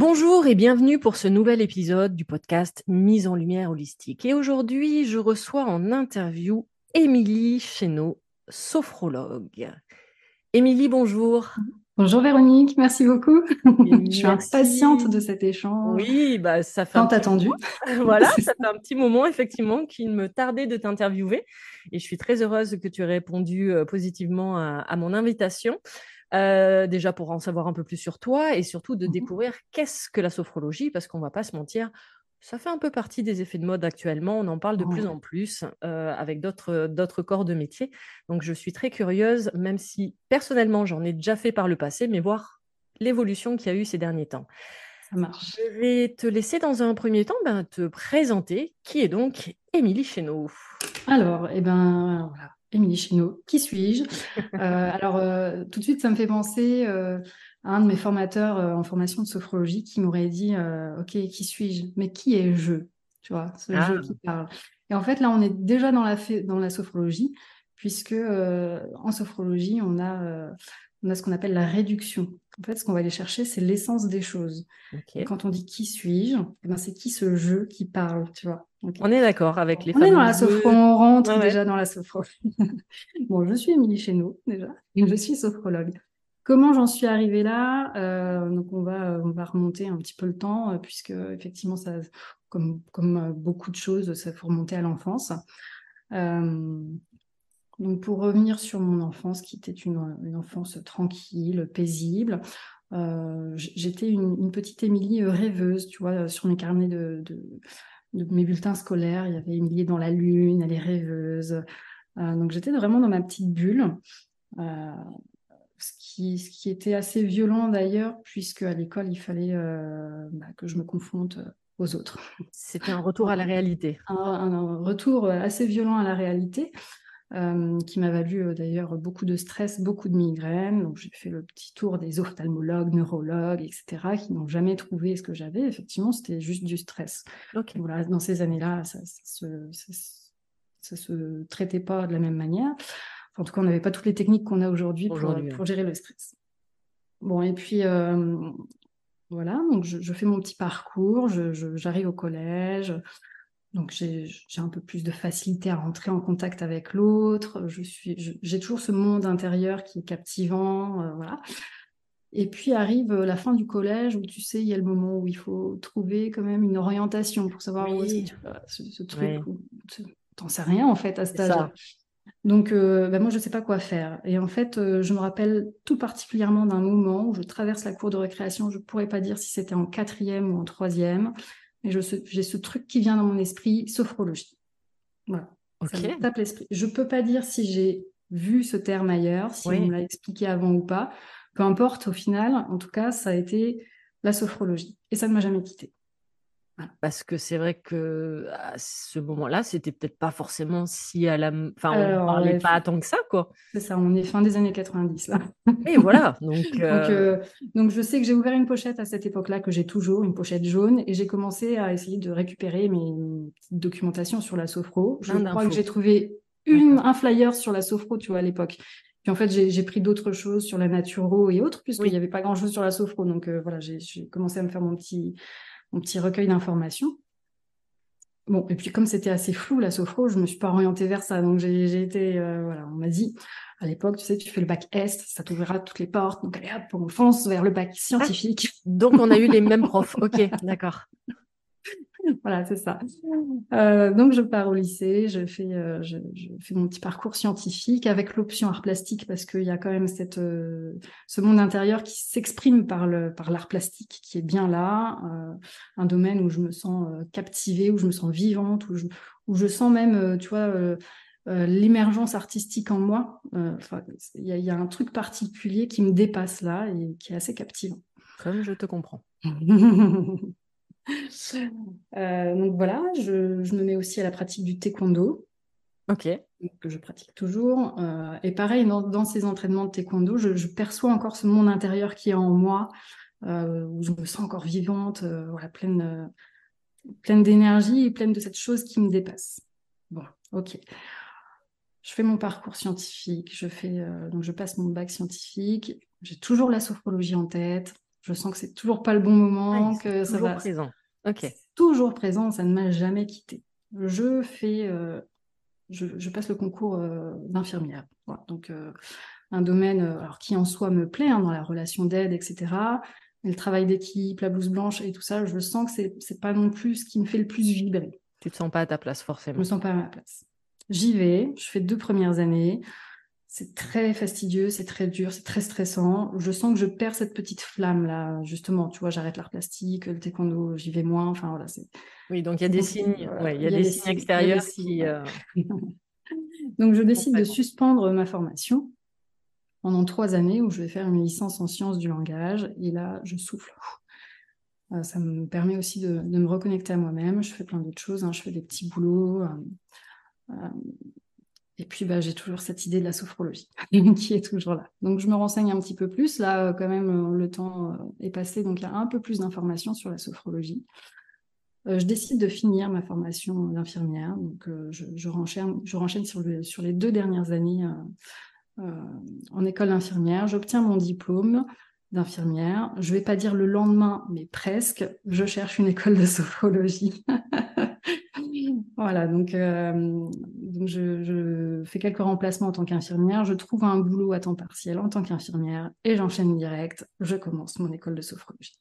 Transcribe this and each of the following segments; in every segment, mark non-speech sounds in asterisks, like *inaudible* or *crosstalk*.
Bonjour et bienvenue pour ce nouvel épisode du podcast Mise en lumière holistique. Et aujourd'hui, je reçois en interview Émilie Chéneau, sophrologue. Émilie, bonjour. Bonjour Véronique, merci beaucoup. *laughs* je suis impatiente de cet échange. Oui, bah ça fait tant attendu. *laughs* voilà, *laughs* ça fait un petit moment effectivement qu'il me tardait de t'interviewer et je suis très heureuse que tu aies répondu euh, positivement à mon invitation. Euh, déjà pour en savoir un peu plus sur toi et surtout de mmh découvrir qu'est-ce que la sophrologie, parce qu'on va pas se mentir, ça fait un peu partie des effets de mode actuellement. On en parle de plus en plus euh, avec d'autres corps de métier. Donc je suis très curieuse, même si personnellement j'en ai déjà fait par le passé, mais voir l'évolution qu'il y a eu ces derniers temps. Ça marche. Je vais te laisser dans un premier temps ben, te présenter. Qui est donc Émilie Chéneau Alors, eh ben, voilà. Émilie Chino, qui suis-je? Euh, *laughs* Alors, euh, tout de suite, ça me fait penser euh, à un de mes formateurs en formation de sophrologie qui m'aurait dit Ok, qui suis-je? Mais qui est je? Tu vois, ce ah. je qui parle. Et en fait, là, on est déjà dans la, dans la sophrologie, puisque en sophrologie, on a on a ce qu'on appelle la réduction. En fait, ce qu'on va aller chercher, c'est l'essence des choses. quand on dit qui suis-je, eh ben, c'est qui ce jeu qui parle, tu vois. On est d'accord avec les On est dans la sophro, on rentre déjà dans la sophro. *laughs* bon, je suis Émilie Chéneau, déjà. Je suis sophrologue. Comment j'en suis arrivée là euh, Donc, on va, on va remonter un petit peu le temps, euh, puisque effectivement, ça, comme, comme euh, beaucoup de choses, ça faut remonter à l'enfance. Donc pour revenir sur mon enfance, qui était une, enfance tranquille, paisible, euh, j'étais une, petite Émilie euh, rêveuse, tu vois, sur mes carnets de, mes bulletins scolaires, il y avait Émilie dans la lune, elle est rêveuse. Euh, donc j'étais vraiment dans ma petite bulle. ce, qui, ce qui était assez violent d'ailleurs, puisque à l'école, il fallait bah, que je me confronte aux autres. C'était un retour à la réalité. un, retour assez violent à la réalité. Euh, qui m'a valu euh, d'ailleurs beaucoup de stress, beaucoup de migraines. Donc j'ai fait le petit tour des ophtalmologues, neurologues, etc., qui n'ont jamais trouvé ce que j'avais. Effectivement, c'était juste du stress. Voilà, dans ces années-là, ça, ne se, traitait pas de la même manière. en tout cas, on n'avait pas toutes les techniques qu'on a aujourd'hui pour, gérer le stress. Bon, et puis euh, voilà, donc je, fais mon petit parcours, j'arrive au collège, donc j'ai un peu plus de facilité à rentrer en contact avec l'autre. Je suis, j'ai toujours ce monde intérieur qui est captivant, euh, voilà. Et puis arrive la fin du collège où tu sais, il y a le moment où il faut trouver quand même une orientation pour savoir où est-ce que tu vas, ce, truc. T'en sais rien en fait à cet âge. Donc, euh, bah, moi, je ne sais pas quoi faire. Et en fait, euh, je me rappelle tout particulièrement d'un moment où je traverse la cour de récréation. Je ne pourrais pas dire si c'était en quatrième ou en troisième, mais j'ai ce truc qui vient dans mon esprit, sophrologie. Voilà. Ça me tape l'esprit. Je ne peux pas dire si j'ai vu ce terme ailleurs, si on me l'a expliqué avant ou pas. Peu importe, au final, en tout cas, ça a été la sophrologie. Et ça ne m'a jamais quitté. Parce que c'est vrai que à ce moment-là, c'était peut-être pas forcément si à la. Enfin, on parlait pas tant que ça, quoi. C'est ça, on est fin des années 90, là. Et voilà. Donc, *laughs* donc, euh, euh, donc, je sais que j'ai ouvert une pochette à cette époque-là, que j'ai toujours, une pochette jaune, et j'ai commencé à essayer de récupérer mes petites documentations sur la sophro. Je crois que j'ai trouvé une, un flyer sur la sophro, tu vois, à l'époque. Puis en fait, j'ai pris d'autres choses sur la naturo et autres, puisqu'il n'y avait pas grand-chose sur la sophro. Donc euh, voilà, j'ai commencé à me faire mon petit mon petit recueil d'informations. Bon, et puis comme c'était assez flou la sophro, je me suis pas orientée vers ça. Donc j'ai été, euh, voilà, on m'a dit à l'époque, tu sais, tu fais le bac Est, ça t'ouvrira toutes les portes. Donc allez hop, on fonce vers le bac scientifique. donc on a eu les mêmes profs. Ok, d'accord. *laughs* voilà, c'est ça. Euh, donc, je pars au lycée, je fais, euh, je, fais mon petit parcours scientifique avec l'option art plastique parce qu'il y a quand même cette, euh, ce monde intérieur qui s'exprime par l'art par plastique qui est bien là, un domaine où je me sens captivée, où je me sens vivante, où je, où je sens même, tu vois, l'émergence artistique en moi. Il y, y, a un truc particulier qui me dépasse là et qui est assez captivant. Comme je te comprends. *laughs* Euh, donc voilà, je, me mets aussi à la pratique du taekwondo. Ok. Que je pratique toujours. Euh, et pareil, dans, ces entraînements de taekwondo, je, perçois encore ce monde intérieur qui est en moi, euh, où je me sens encore vivante, voilà, pleine, pleine d'énergie et pleine de cette chose qui me dépasse. Bon, ok. Je fais mon parcours scientifique, je fais donc je passe mon bac scientifique. J'ai toujours la sophrologie en tête. Je sens que c'est toujours pas le bon moment, ah, que ça va. Présent. Toujours présent, ça ne m'a jamais quitté. Je fais, euh, je, passe le concours euh, d'infirmière. Donc, euh, un domaine alors, qui en soi me plaît, hein, dans la relation d'aide, etc. Mais le travail d'équipe, la blouse blanche et tout ça, je sens que c'est, c'est pas non plus ce qui me fait le plus vibrer. Tu te sens pas à ta place, forcément. Je me sens pas à ma place. J'y vais, je fais deux premières années c'est très fastidieux, c'est très dur, c'est très stressant. Je sens que je perds cette petite flamme là, justement. Tu vois, j'arrête l'art plastique, le taekwondo, j'y vais moins. Enfin voilà, c'est. Oui, donc il y a des signes, il y a, des, signes extérieurs qui. Euh, *laughs* donc je décide de suspendre ma formation pendant trois années où je vais faire une licence en sciences du langage. Et là, je souffle. Euh, ça me permet aussi de, me reconnecter à moi-même. Je fais plein d'autres choses. Hein. Je fais des petits boulots. Euh, et puis, bah, j'ai toujours cette idée de la sophrologie *laughs* qui est toujours là. Donc, je me renseigne un petit peu plus. Là, euh, quand même, euh, le temps euh, est passé, donc il y a un peu plus d'informations sur la sophrologie. je décide de finir ma formation d'infirmière. Donc, je, je, renchaîne, je sur, le, sur les deux dernières années en école d'infirmière. J'obtiens mon diplôme d'infirmière. Je ne vais pas dire le lendemain, mais presque. Je cherche une école de sophrologie. *laughs* voilà, donc, je, fais quelques remplacements en tant qu'infirmière, je trouve un boulot à temps partiel en tant qu'infirmière et j'enchaîne direct, je commence mon école de sophrologie.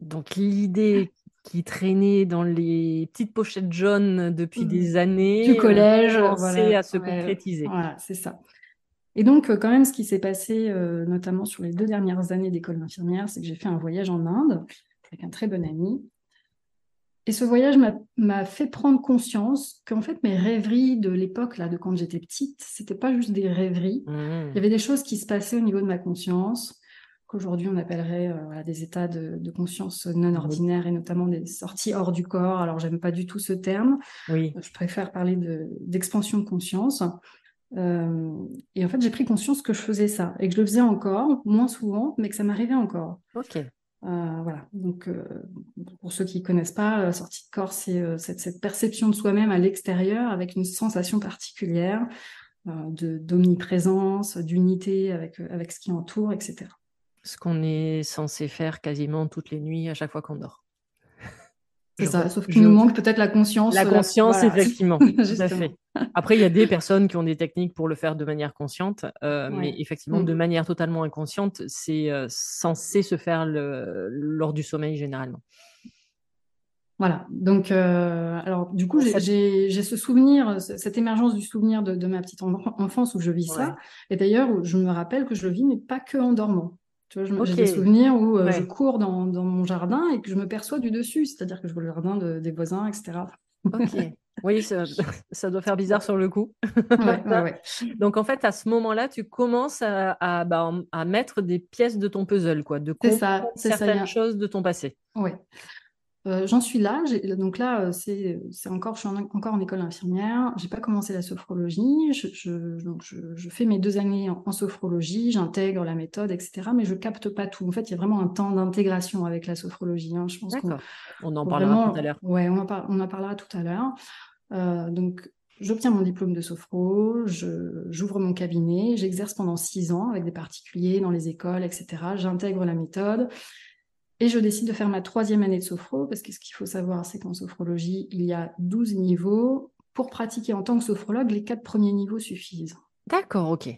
Donc l'idée qui traînait dans les petites pochettes jaunes depuis des mmh. années, du collège, voilà, à se concrétiser. Voilà, c'est ça. Et donc, euh, quand même, ce qui s'est passé, euh, notamment sur les deux dernières années d'école d'infirmière, c'est que j'ai fait un voyage en Inde avec un très bon ami. Et ce voyage m'a fait prendre conscience qu'en fait, mes rêveries de l'époque, là, de quand j'étais petite, c'était pas juste des rêveries. Mmh. Il y avait des choses qui se passaient au niveau de ma conscience, qu'aujourd'hui on appellerait euh, des états de, conscience non mmh. ordinaires et notamment des sorties hors du corps. Alors, j'aime pas du tout ce terme. Oui. Je préfère parler d'expansion de, conscience. Euh, et en fait, j'ai pris conscience que je faisais ça et que je le faisais encore, moins souvent, mais que ça m'arrivait encore. Ok. Euh, voilà. Donc, euh, pour ceux qui ne connaissent pas, la sortie de corps, c'est euh, cette, perception de soi-même à l'extérieur avec une sensation particulière d'omniprésence, d'unité avec, avec ce qui entoure, etc. Ce qu'on est censé faire quasiment toutes les nuits à chaque fois qu'on dort. C'est ça, sauf qu'il nous manque peut-être la conscience. La conscience, effectivement. *laughs* Tout à fait. Après, il y a des personnes qui ont des techniques pour le faire de manière consciente, euh, mais effectivement, de mm. manière totalement inconsciente, c'est euh, censé se faire le... lors du sommeil généralement. Voilà. Donc, euh, alors, du coup, j'ai ce souvenir, cette émergence du souvenir de, ma petite enfance où je vis ça. Et d'ailleurs, je me rappelle que je le vis, mais pas que en dormant. Tu vois, j'ai des souvenirs où euh, je cours dans, dans, mon jardin et que je me perçois du dessus, c'est-à-dire que je vois le jardin des voisins, etc. Ok. *laughs* Oui, ça, ça, doit faire bizarre sur le coup. Ouais, ouais, *laughs* Donc en fait, à ce moment-là, tu commences à, à, bah, à, mettre des pièces de ton puzzle, quoi, de comprendre certaines choses de ton passé. Oui. Euh, j'en suis là. Donc là, euh, c'est encore, je suis encore en école infirmière. J'ai pas commencé la sophrologie. Je, je, donc je, fais mes deux années en, sophrologie. J'intègre la méthode, etc. Mais je capte pas tout. En fait, il y a vraiment un temps d'intégration avec la sophrologie. Hein. Je pense qu'on on en parlera tout à l'heure. Ouais, on, on en parlera tout à l'heure. Euh, donc J'obtiens mon diplôme de sophro, j'ouvre mon cabinet, j'exerce pendant six ans avec des particuliers dans les écoles, etc. J'intègre la méthode et je décide de faire ma troisième année de sophro, parce que ce qu'il faut savoir, c'est qu'en sophrologie, il y a 12 niveaux. Pour pratiquer en tant que sophrologue, les quatre premiers niveaux suffisent. D'accord, ok.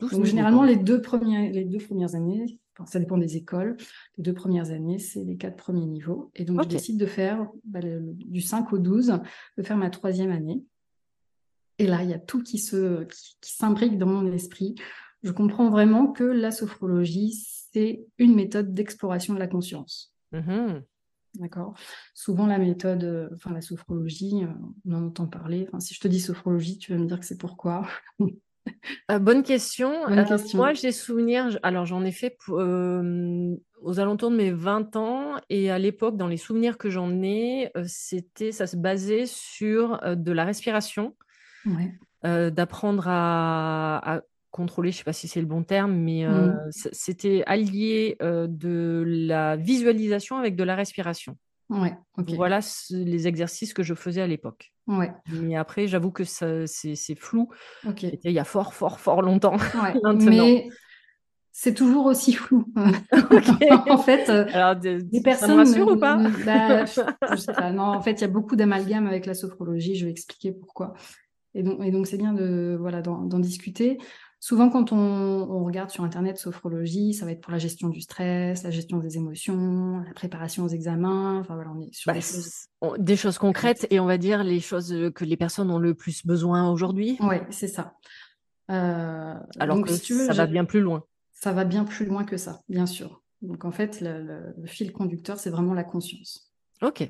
Donc généralement, les deux, premières, les deux premières années, ça dépend des écoles, les deux premières années, c'est les quatre premiers niveaux. Et donc je décide de faire bah, du 5 au 12, de faire ma troisième année. Et là, il y a tout qui se qui s'imbrique dans mon esprit. Je comprends vraiment que la sophrologie, c'est une méthode d'exploration de la conscience. Mm-hmm. D'accord? Souvent, la méthode, euh, enfin, la sophrologie, euh, on en entend parler. Enfin, si je te dis sophrologie, tu vas me dire que c'est pourquoi *laughs* euh, bonne question. moi, j'ai souvenir, alors j'en ai fait aux alentours de mes 20 ans, et à l'époque, dans les souvenirs que j'en ai, c'était, ça se basait sur de la respiration, d'apprendre à, contrôler, je ne sais pas si c'est le bon terme, mais euh, mmh. c'était allié euh, de la visualisation avec de la respiration. Ouais, Voilà les exercices que je faisais à l'époque. Ouais. Mais après, j'avoue que c'est flou. C'était il y a fort, fort, fort longtemps. *laughs* mais c'est toujours aussi flou. *laughs* *laughs* en fait, euh, des personnes. Ça ou pas, bah, je sais pas. Non, en fait, il y a beaucoup d'amalgame avec la sophrologie. Je vais expliquer pourquoi. Et donc, et donc c'est bien de voilà d'en discuter. Souvent, quand on, regarde sur Internet sophrologie, ça va être pour la gestion du stress, la gestion des émotions, la préparation aux examens. Enfin, voilà, on est sur bah, des, choses... concrètes et on va dire les choses que les personnes ont le plus besoin aujourd'hui. Oui, c'est ça. Euh, Alors que ça va bien plus loin. Ça va bien plus loin que ça, bien sûr. Donc, en fait, le, le fil conducteur, c'est vraiment la conscience. Ok.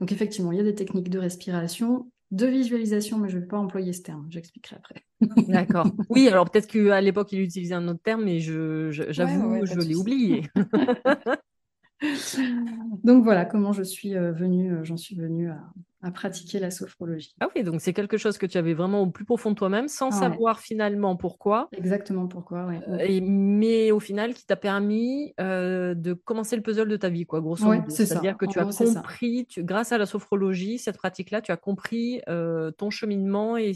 Donc, effectivement, il y a des techniques de respiration de visualisation, mais je ne vais pas employer ce terme, j'expliquerai après. D'accord. *laughs* Oui, alors peut-être qu'à l'époque, il utilisait un autre terme, mais j'avoue, je, je l'ai oublié. *laughs* donc voilà comment je suis euh, venue, euh, j'en suis venue à, à pratiquer la sophrologie. Ah oui, donc c'est quelque chose que tu avais vraiment au plus profond de toi-même, sans savoir finalement pourquoi. Exactement pourquoi, oui. Euh, mais au final, qui t'a permis euh, de commencer le puzzle de ta vie, quoi, grosso modo. C'est-à-dire que tu as compris, grâce à la sophrologie, cette pratique-là, tu as compris euh, ton cheminement et,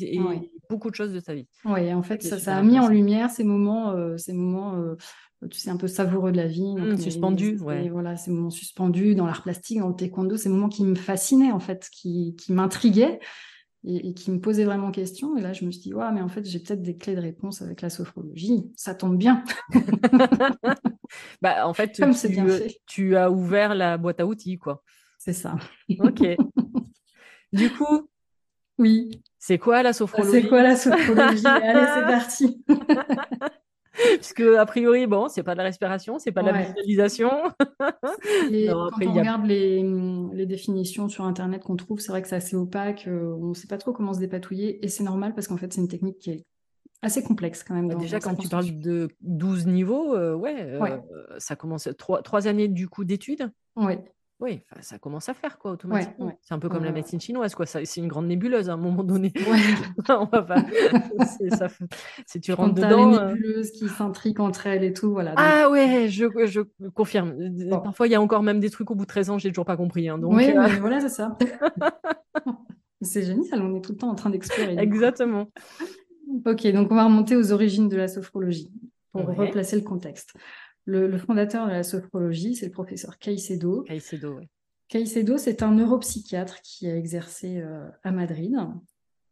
beaucoup de choses de ta vie. Oui, en fait, ça, a mis en lumière ces moments, ces moments tu sais, un peu savoureux de la vie. Mmh, suspendu, ouais. voilà, ces moments suspendus dans l'art plastique, dans le taekwondo, ces moments qui me fascinaient, en fait, qui, qui m'intriguaient et, qui me posaient vraiment question. Et là, je me suis dit, ouais, mais en fait, j'ai peut-être des clés de réponse avec la sophrologie. Ça tombe bien. *laughs* bah, en fait, tu, bien tu as ouvert la boîte à outils, quoi. C'est ça. ok. *laughs* du coup, oui. C'est quoi la sophrologie? C'est quoi la sophrologie? Allez, c'est parti. *laughs* *laughs* Puisque, a priori, bon, c'est pas de la respiration, c'est pas de la visualisation. *laughs* quand on regarde les, les, définitions sur Internet qu'on trouve, c'est vrai que c'est assez opaque, euh, on ne sait pas trop comment se dépatouiller, et c'est normal parce qu'en fait, c'est une technique qui est assez complexe quand même. Bah, déjà, quand tu parles de 12 niveaux, euh, ouais, euh, ça commence trois, trois années du coup d'études. Oui. Oui, ça commence à faire quoi automatiquement. C'est un peu comme la médecine chinoise quoi. C'est une grande nébuleuse à un moment donné. *laughs* On va pas. *laughs* ça, si tu rentres dedans. Les euh nébuleuses qui s'intriquent entre elles et tout voilà. Ah ouais, je, je confirme. Parfois il y a encore même des trucs au bout de 13 ans, j'ai toujours pas compris. Hein, donc, oui, euh voilà c'est ça. *laughs* c'est génial, on est tout le temps en train d'explorer. Exactement. ok, donc on va remonter aux origines de la sophrologie pour replacer le contexte. Le, fondateur de la sophrologie, c'est le professeur Caicedo. Caicedo, oui. Caicedo, c'est un neuropsychiatre qui a exercé euh, à Madrid.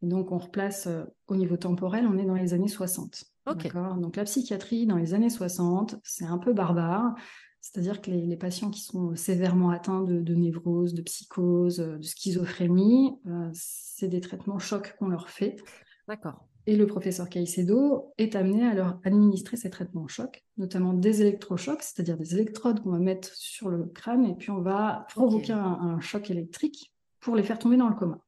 donc, on replace euh, au niveau temporel, on est dans les années 60. Okay. Donc, la psychiatrie dans les années 60, c'est un peu barbare. c'est-à-dire que les, patients qui sont sévèrement atteints de, névrose, de psychose, de schizophrénie, c'est des traitements chocs qu'on leur fait. D'accord. Et le professeur Caicedo est amené à leur administrer ces traitements chocs, notamment des électrochocs, c'est-à-dire des électrodes qu'on va mettre sur le crâne et puis on va provoquer un, choc électrique pour les faire tomber dans le coma.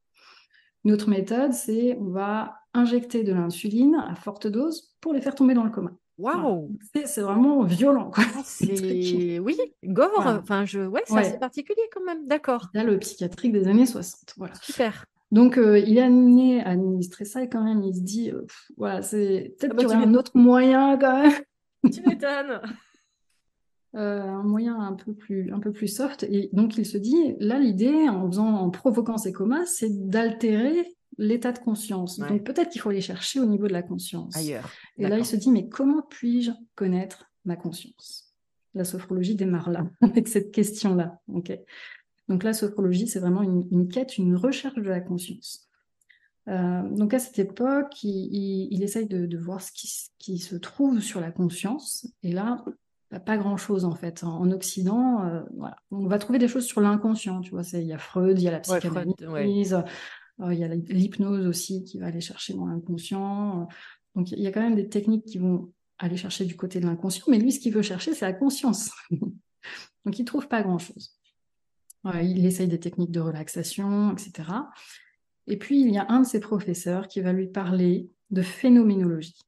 Une autre méthode, c'est on va injecter de l'insuline à forte dose pour les faire tomber dans le coma. Waouh C'est vraiment violent. Quoi. Ah, *laughs* oui, gore. Enfin, je... ouais, c'est assez particulier quand même. D'accord. A le psychiatrique des années 60. Voilà. Super. Donc, euh, il est amené à administrer ça et quand même, il se dit, euh, voilà, c'est peut-être ah bah, qu'il y aurait un autre moyen quand même. *laughs* Tu m'étonnes. Euh, un moyen un peu plus un peu plus soft. Et donc il se dit là l'idée en faisant en provoquant ces comas c'est d'altérer l'état de conscience. Donc peut-être qu'il faut aller chercher au niveau de la conscience. Ailleurs. Et là il se dit mais comment puis-je connaître ma conscience? La sophrologie démarre là *laughs* avec cette question là ok? Donc la sophrologie, c'est vraiment une, quête, une recherche de la conscience. Euh, donc à cette époque, il, essaye de, voir ce qui, se trouve sur la conscience. Et là, pas grand-chose en fait. En, Occident, euh, on va trouver des choses sur l'inconscient. Tu vois, il y a Freud, il y a la psychanalyse, euh, il y a l'hypnose aussi qui va aller chercher dans l'inconscient. Donc il y a quand même des techniques qui vont aller chercher du côté de l'inconscient. Mais lui, ce qu'il veut chercher, c'est la conscience. *laughs* donc il trouve pas grand-chose il essaye des techniques de relaxation, etc. Et puis, il y a un de ses professeurs qui va lui parler de phénoménologie.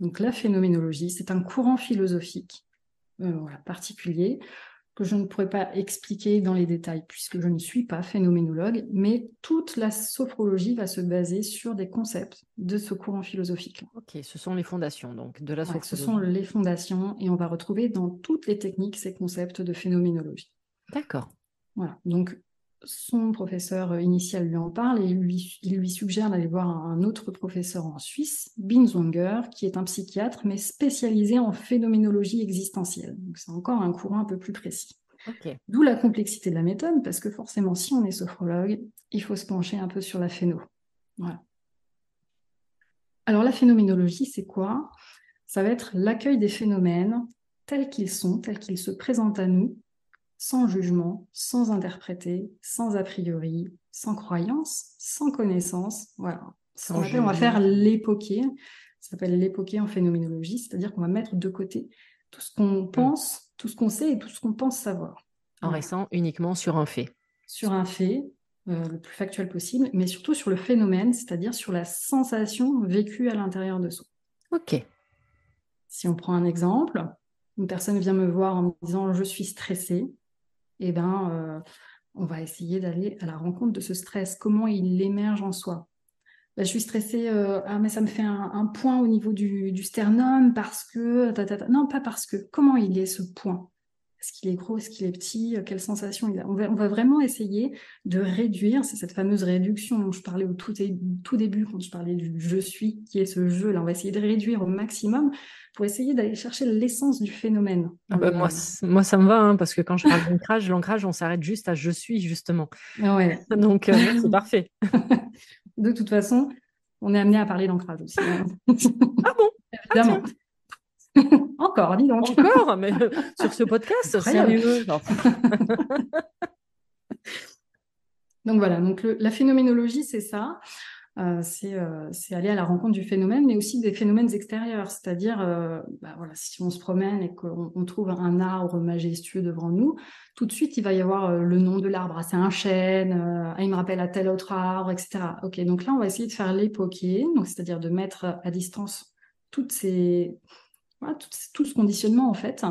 Donc, la phénoménologie, c'est un courant philosophique euh, particulier que je ne pourrais pas expliquer dans les détails puisque je ne suis pas phénoménologue, mais toute la sophrologie va se baser sur des concepts de ce courant philosophique. Ok, ce sont les fondations donc de la sophrologie. ce sont les fondations et on va retrouver dans toutes les techniques ces concepts de phénoménologie. D'accord. Voilà. Donc, son professeur initial lui en parle et lui, il lui suggère d'aller voir un autre professeur en Suisse, Binswanger, qui est un psychiatre, mais spécialisé en phénoménologie existentielle. Donc, c'est encore un courant un peu plus précis. D'où la complexité de la méthode, parce que forcément, si on est sophrologue, il faut se pencher un peu sur la phéno. Voilà. Alors, la phénoménologie, c'est quoi? Ça va être l'accueil des phénomènes tels qu'ils sont, tels qu'ils se présentent à nous, sans jugement, sans interpréter, sans a priori, sans croyance, sans connaissance. Voilà. on va faire l'époquer. Ça s'appelle l'époquer en phénoménologie, c'est-à-dire qu'on va mettre de côté tout ce qu'on mm. pense, tout ce qu'on sait et tout ce qu'on pense savoir. En restant uniquement sur un fait. Sur un fait, euh, le plus factuel possible, mais surtout sur le phénomène, c'est-à-dire sur la sensation vécue à l'intérieur de soi. Ok. Si on prend un exemple, une personne vient me voir en me disant je suis stressée, eh ben, euh, on va essayer d'aller à la rencontre de ce stress. Comment il émerge en soi? Ben, Je suis stressée, euh, ah, mais ça me fait un, point au niveau du, sternum parce que... Non, pas parce que. Comment il est ce point? Est-ce qu'il est gros Est-ce qu'il est petit Quelle sensation il a on va, vraiment essayer de réduire, c'est cette fameuse réduction dont je parlais au tout, tout, début quand je parlais du je suis, qui est ce jeu là. On va essayer de réduire au maximum pour essayer d'aller chercher l'essence du phénomène. Ah bah, moi, moi, ça me va, hein, parce que quand je parle d'ancrage, l'ancrage, on s'arrête juste à je suis, justement. Ouais. Donc, euh, *laughs* c'est parfait. de toute façon, on est amené à parler d'ancrage aussi. Hein. ah bon? Évidemment. *laughs* Encore, dis donc. Encore, mais euh, *laughs* sur ce podcast, sérieux. *laughs* donc voilà, donc la phénoménologie, c'est ça. Euh, euh, c'est aller à la rencontre du phénomène, mais aussi des phénomènes extérieurs. C'est-à-dire, bah voilà, si on se promène et qu'on trouve un arbre majestueux devant nous, tout de suite, il va y avoir le nom de l'arbre. Ah, c'est un chêne, il me rappelle à tel autre arbre, etc. Ok, donc là, on va essayer de faire l'époquer, c'est-à-dire de mettre à distance toutes ces, tout, ce conditionnement en fait,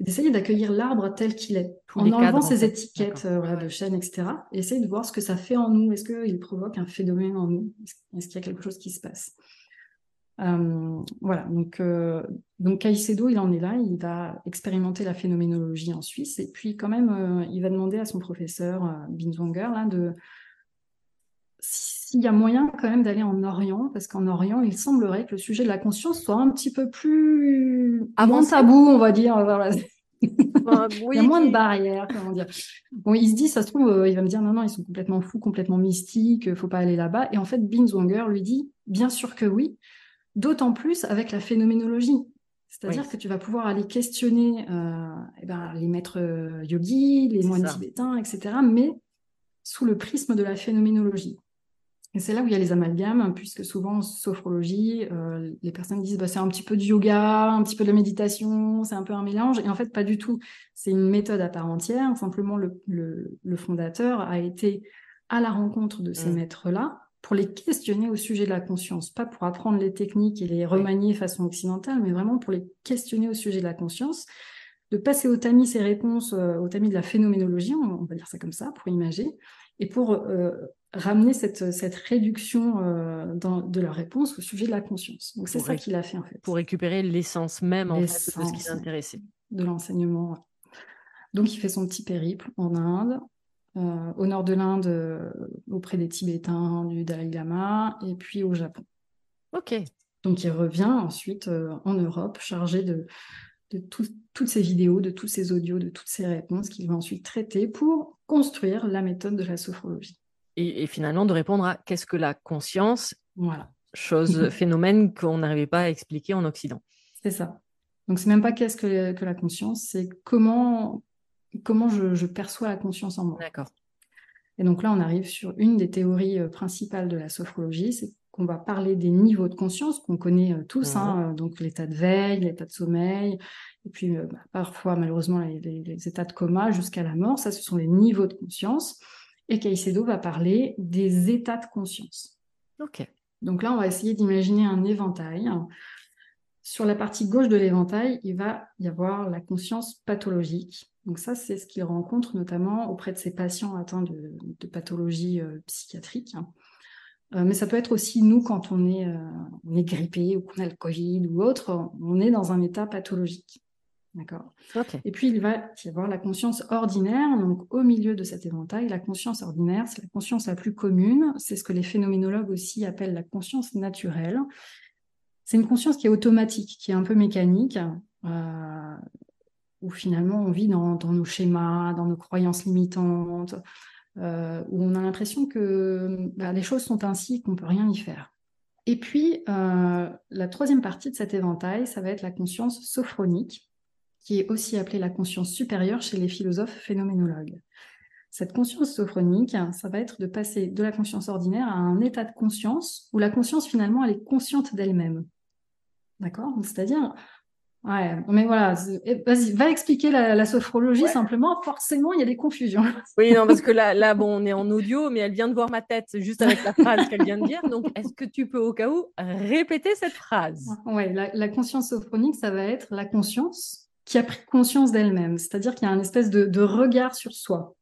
d'essayer d'accueillir l'arbre tel qu'il est, en enlevant ses étiquettes euh, de chaîne, etc. Et essayer de voir ce que ça fait en nous. Est-ce qu'il provoque un phénomène en nous? Est-ce qu'il y a quelque chose qui se passe? Euh, Voilà, donc, euh, donc Caicedo, il en est là, il va expérimenter la phénoménologie en Suisse, et puis quand même, il va demander à son professeur, Binswanger, là, de s'il y a moyen quand même d'aller en Orient, parce qu'en Orient, il semblerait que le sujet de la conscience soit un petit peu plus moins tabou, on va dire. *laughs* il y a moins de barrières, comment dire. Bon, il se dit, ça se trouve, euh, il va me dire, non, non, ils sont complètement fous, complètement mystiques, il faut pas aller là-bas. Et en fait, Binswanger lui dit, bien sûr que oui, d'autant plus avec la phénoménologie. C'est-à-dire que tu vas pouvoir aller questionner euh, eh ben, les maîtres euh, yogis, les moines tibétains, etc., mais sous le prisme de la phénoménologie. Et c'est là où il y a les amalgames, puisque souvent en sophrologie, euh, les personnes disent bah, c'est un petit peu du yoga, un petit peu de la méditation, c'est un peu un mélange. Et en fait, pas du tout. C'est une méthode à part entière. Simplement, le, le, fondateur a été à la rencontre de ces mmh. maîtres-là pour les questionner au sujet de la conscience, pas pour apprendre les techniques et les remanier façon occidentale, mais vraiment pour les questionner au sujet de la conscience, de passer au tamis ces réponses, euh, au tamis de la phénoménologie, on, va dire ça comme ça, pour imager, et pour euh, ramener cette, cette réduction euh, dans, de leur réponse au sujet de la conscience. Donc c'est ça qu'il a fait en fait. Pour récupérer l'essence même en fait, de ce qui l'intéressait. De l'enseignement. Donc il fait son petit périple en Inde, euh, au nord de l'Inde euh, auprès des Tibétains, du Dalai Lama, et puis au Japon. Ok. Donc il revient ensuite en Europe chargé de, de toutes ces vidéos, de tous ces audios, de toutes ces réponses qu'il va ensuite traiter pour construire la méthode de la sophrologie. Et, finalement de répondre à qu'est-ce que la conscience Voilà. Chose, *laughs* phénomène qu'on n'arrivait pas à expliquer en Occident. C'est ça. Donc c'est même pas qu'est-ce que, que la conscience, c'est comment comment je, perçois la conscience en moi. D'accord. Et donc là, on arrive sur une des théories euh, principales de la sophrologie, c'est qu'on va parler des niveaux de conscience qu'on connaît euh, tous, hein, mhm. euh, donc l'état de veille, l'état de sommeil, et puis bah, parfois malheureusement les, états de coma jusqu'à la mort, ça ce sont les niveaux de conscience. Et Caicedo va parler des états de conscience. Ok. Donc là, on va essayer d'imaginer un éventail. Sur la partie gauche de l'éventail, il va y avoir la conscience pathologique, donc ça, c'est ce qu'il rencontre notamment auprès de ses patients atteints de, pathologies euh, psychiatriques. Euh, mais ça peut être aussi nous quand on est, euh, on est grippé ou qu'on a le Covid ou autre, on est dans un état pathologique. D'accord Et puis il va y avoir la conscience ordinaire. Donc au milieu de cet éventail, la conscience ordinaire, c'est la conscience la plus commune. C'est ce que les phénoménologues aussi appellent la conscience naturelle. C'est une conscience qui est automatique, qui est un peu mécanique où finalement on vit dans, nos schémas, dans nos croyances limitantes, euh, où on a l'impression que bah, les choses sont ainsi qu'on ne peut rien y faire. Et puis, euh, la troisième partie de cet éventail, ça va être la conscience sophronique, qui est aussi appelée la conscience supérieure chez les philosophes phénoménologues. Cette conscience sophronique, ça va être de passer de la conscience ordinaire à un état de conscience où la conscience finalement elle est consciente d'elle-même. D'accord? C'est-à-dire Ouais, mais voilà, vas-y, va expliquer la, sophrologie simplement. Forcément, il y a des confusions. *laughs* Oui, non, parce que là, là, bon, on est en audio, mais elle vient de voir ma tête juste avec la phrase qu'elle vient de dire. Donc, est-ce que tu peux, au cas où, répéter cette phrase? Oui, la, conscience sophronique, ça va être la conscience qui a pris conscience d'elle-même. C'est-à-dire qu'il y a un espèce de, regard sur soi.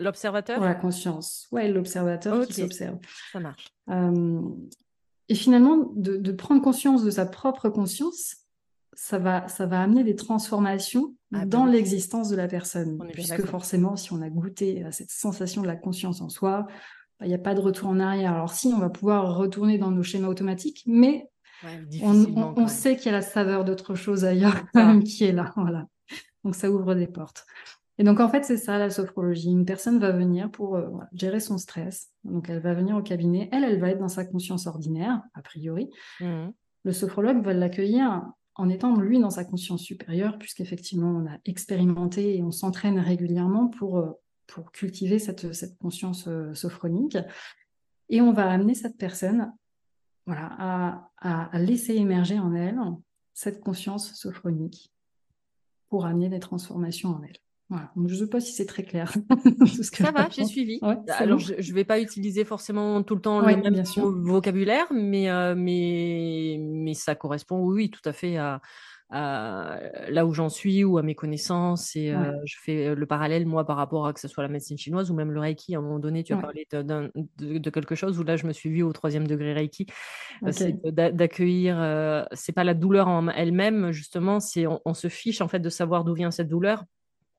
L'observateur? La conscience. Oui, l'observateur qui s'observe. Ça marche. Euh, et finalement, de prendre conscience de sa propre conscience, ça va, ça va amener des transformations ah, dans l'existence de la personne. Puisque forcément, si on a goûté à cette sensation de la conscience en soi, bah, il n'y a pas de retour en arrière. Alors si, on va pouvoir retourner dans nos schémas automatiques, mais on, sait qu'il y a la saveur d'autre chose ailleurs qui est là. Voilà. Donc ça ouvre des portes. Et donc en fait, c'est ça la sophrologie. Une personne va venir pour euh, gérer son stress. Donc elle va venir au cabinet. Elle, elle va être dans sa conscience ordinaire, a priori. Mmh. Le sophrologue va l'accueillir en étant lui dans sa conscience supérieure, puisqu'effectivement on a expérimenté et on s'entraîne régulièrement pour, euh, pour cultiver cette, cette conscience euh, sophronique. Et on va amener cette personne voilà, à, à, laisser émerger en elle cette conscience sophronique pour amener des transformations en elle. Voilà. je ne sais pas si c'est très clair. *laughs* ça va, j'ai suivi. Alors, je ne vais pas utiliser forcément tout le temps le même vocabulaire, mais, euh, mais, mais ça correspond, oui, tout à fait à, là où j'en suis ou à mes connaissances. Et euh, je fais euh, le parallèle, moi, par rapport à que ce soit la médecine chinoise ou même le Reiki. À un moment donné, tu as parlé de, quelque chose où là, je me suis vue au troisième degré Reiki. C'est d'accueillir, c'est pas la douleur en elle-même, justement, c'est on, on, se fiche en fait de savoir d'où vient cette douleur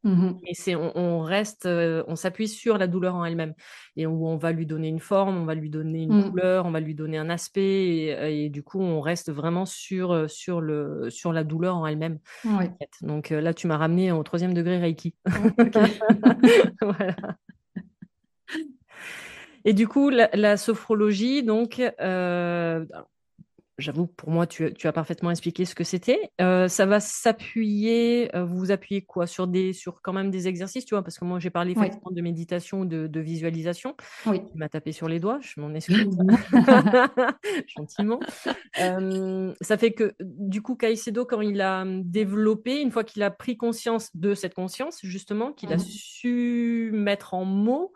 Mmh c'est on, reste, euh, on s'appuie sur la douleur en elle-même et où on va lui donner une forme, on va lui donner une mmh. couleur, on va lui donner un aspect et, du coup on reste vraiment sur sur le sur la douleur en elle-même. Donc là tu m'as ramené au troisième degré Reiki. *laughs* voilà. Et du coup la, sophrologie donc J'avoue, pour moi, tu, as parfaitement expliqué ce que c'était. Euh, ça va s'appuyer, euh, vous vous appuyez quoi? Sur, des, sur quand même des exercices, tu vois, parce que moi, j'ai parlé effectivement de méditation, de, de visualisation. Oui. Tu m'as tapé sur les doigts, je m'en excuse. *laughs* *laughs* Gentiment. Euh, ça fait que, du coup, Caicedo, quand il a développé, une fois qu'il a pris conscience de cette conscience, justement, qu'il a mmh. su mettre en mots,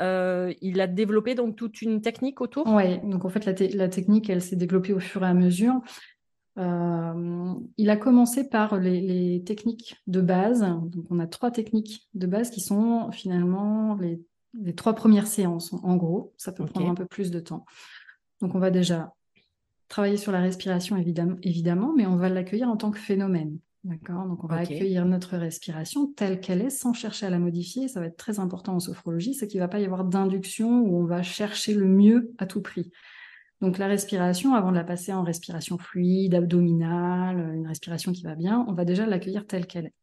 euh, il a développé donc toute une technique autour Oui, donc en fait, la, technique, elle s'est développée au fur et à mesure. Euh, il a commencé par les, techniques de base. Donc, on a trois techniques de base qui sont finalement les, trois premières séances, en gros. Ça peut prendre un peu plus de temps. Donc, on va déjà travailler sur la respiration, évidemment, évidemment mais on va l'accueillir en tant que phénomène. D'accord Donc, on va accueillir notre respiration telle qu'elle est sans chercher à la modifier. Ça va être très important en sophrologie, c'est qu'il ne va pas y avoir d'induction où on va chercher le mieux à tout prix. Donc, la respiration, avant de la passer en respiration fluide, abdominale, une respiration qui va bien, on va déjà l'accueillir telle qu'elle est.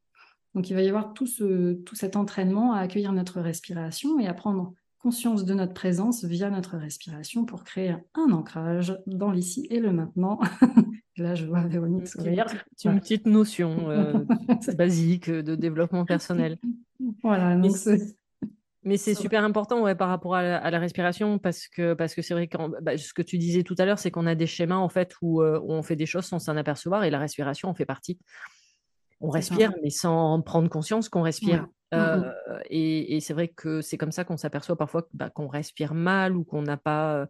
Donc, il va y avoir tout, ce, tout cet entraînement à accueillir notre respiration et à prendre conscience de notre présence via notre respiration pour créer un ancrage dans l'ici et le maintenant. *laughs* Là, je vois Véronique sourire. C'est une petite notion euh, *laughs* basique de développement personnel. Voilà, mais c'est super important ouais, par rapport à la, respiration parce que parce que c'est vrai que bah, ce que tu disais tout à l'heure, c'est qu'on a des schémas en fait où, euh, où on fait des choses sans s'en apercevoir et la respiration en fait partie. On respire, mais sans prendre conscience qu'on respire. Euh, et, c'est vrai que c'est comme ça qu'on s'aperçoit parfois bah, qu'on respire mal ou qu'on n'a pas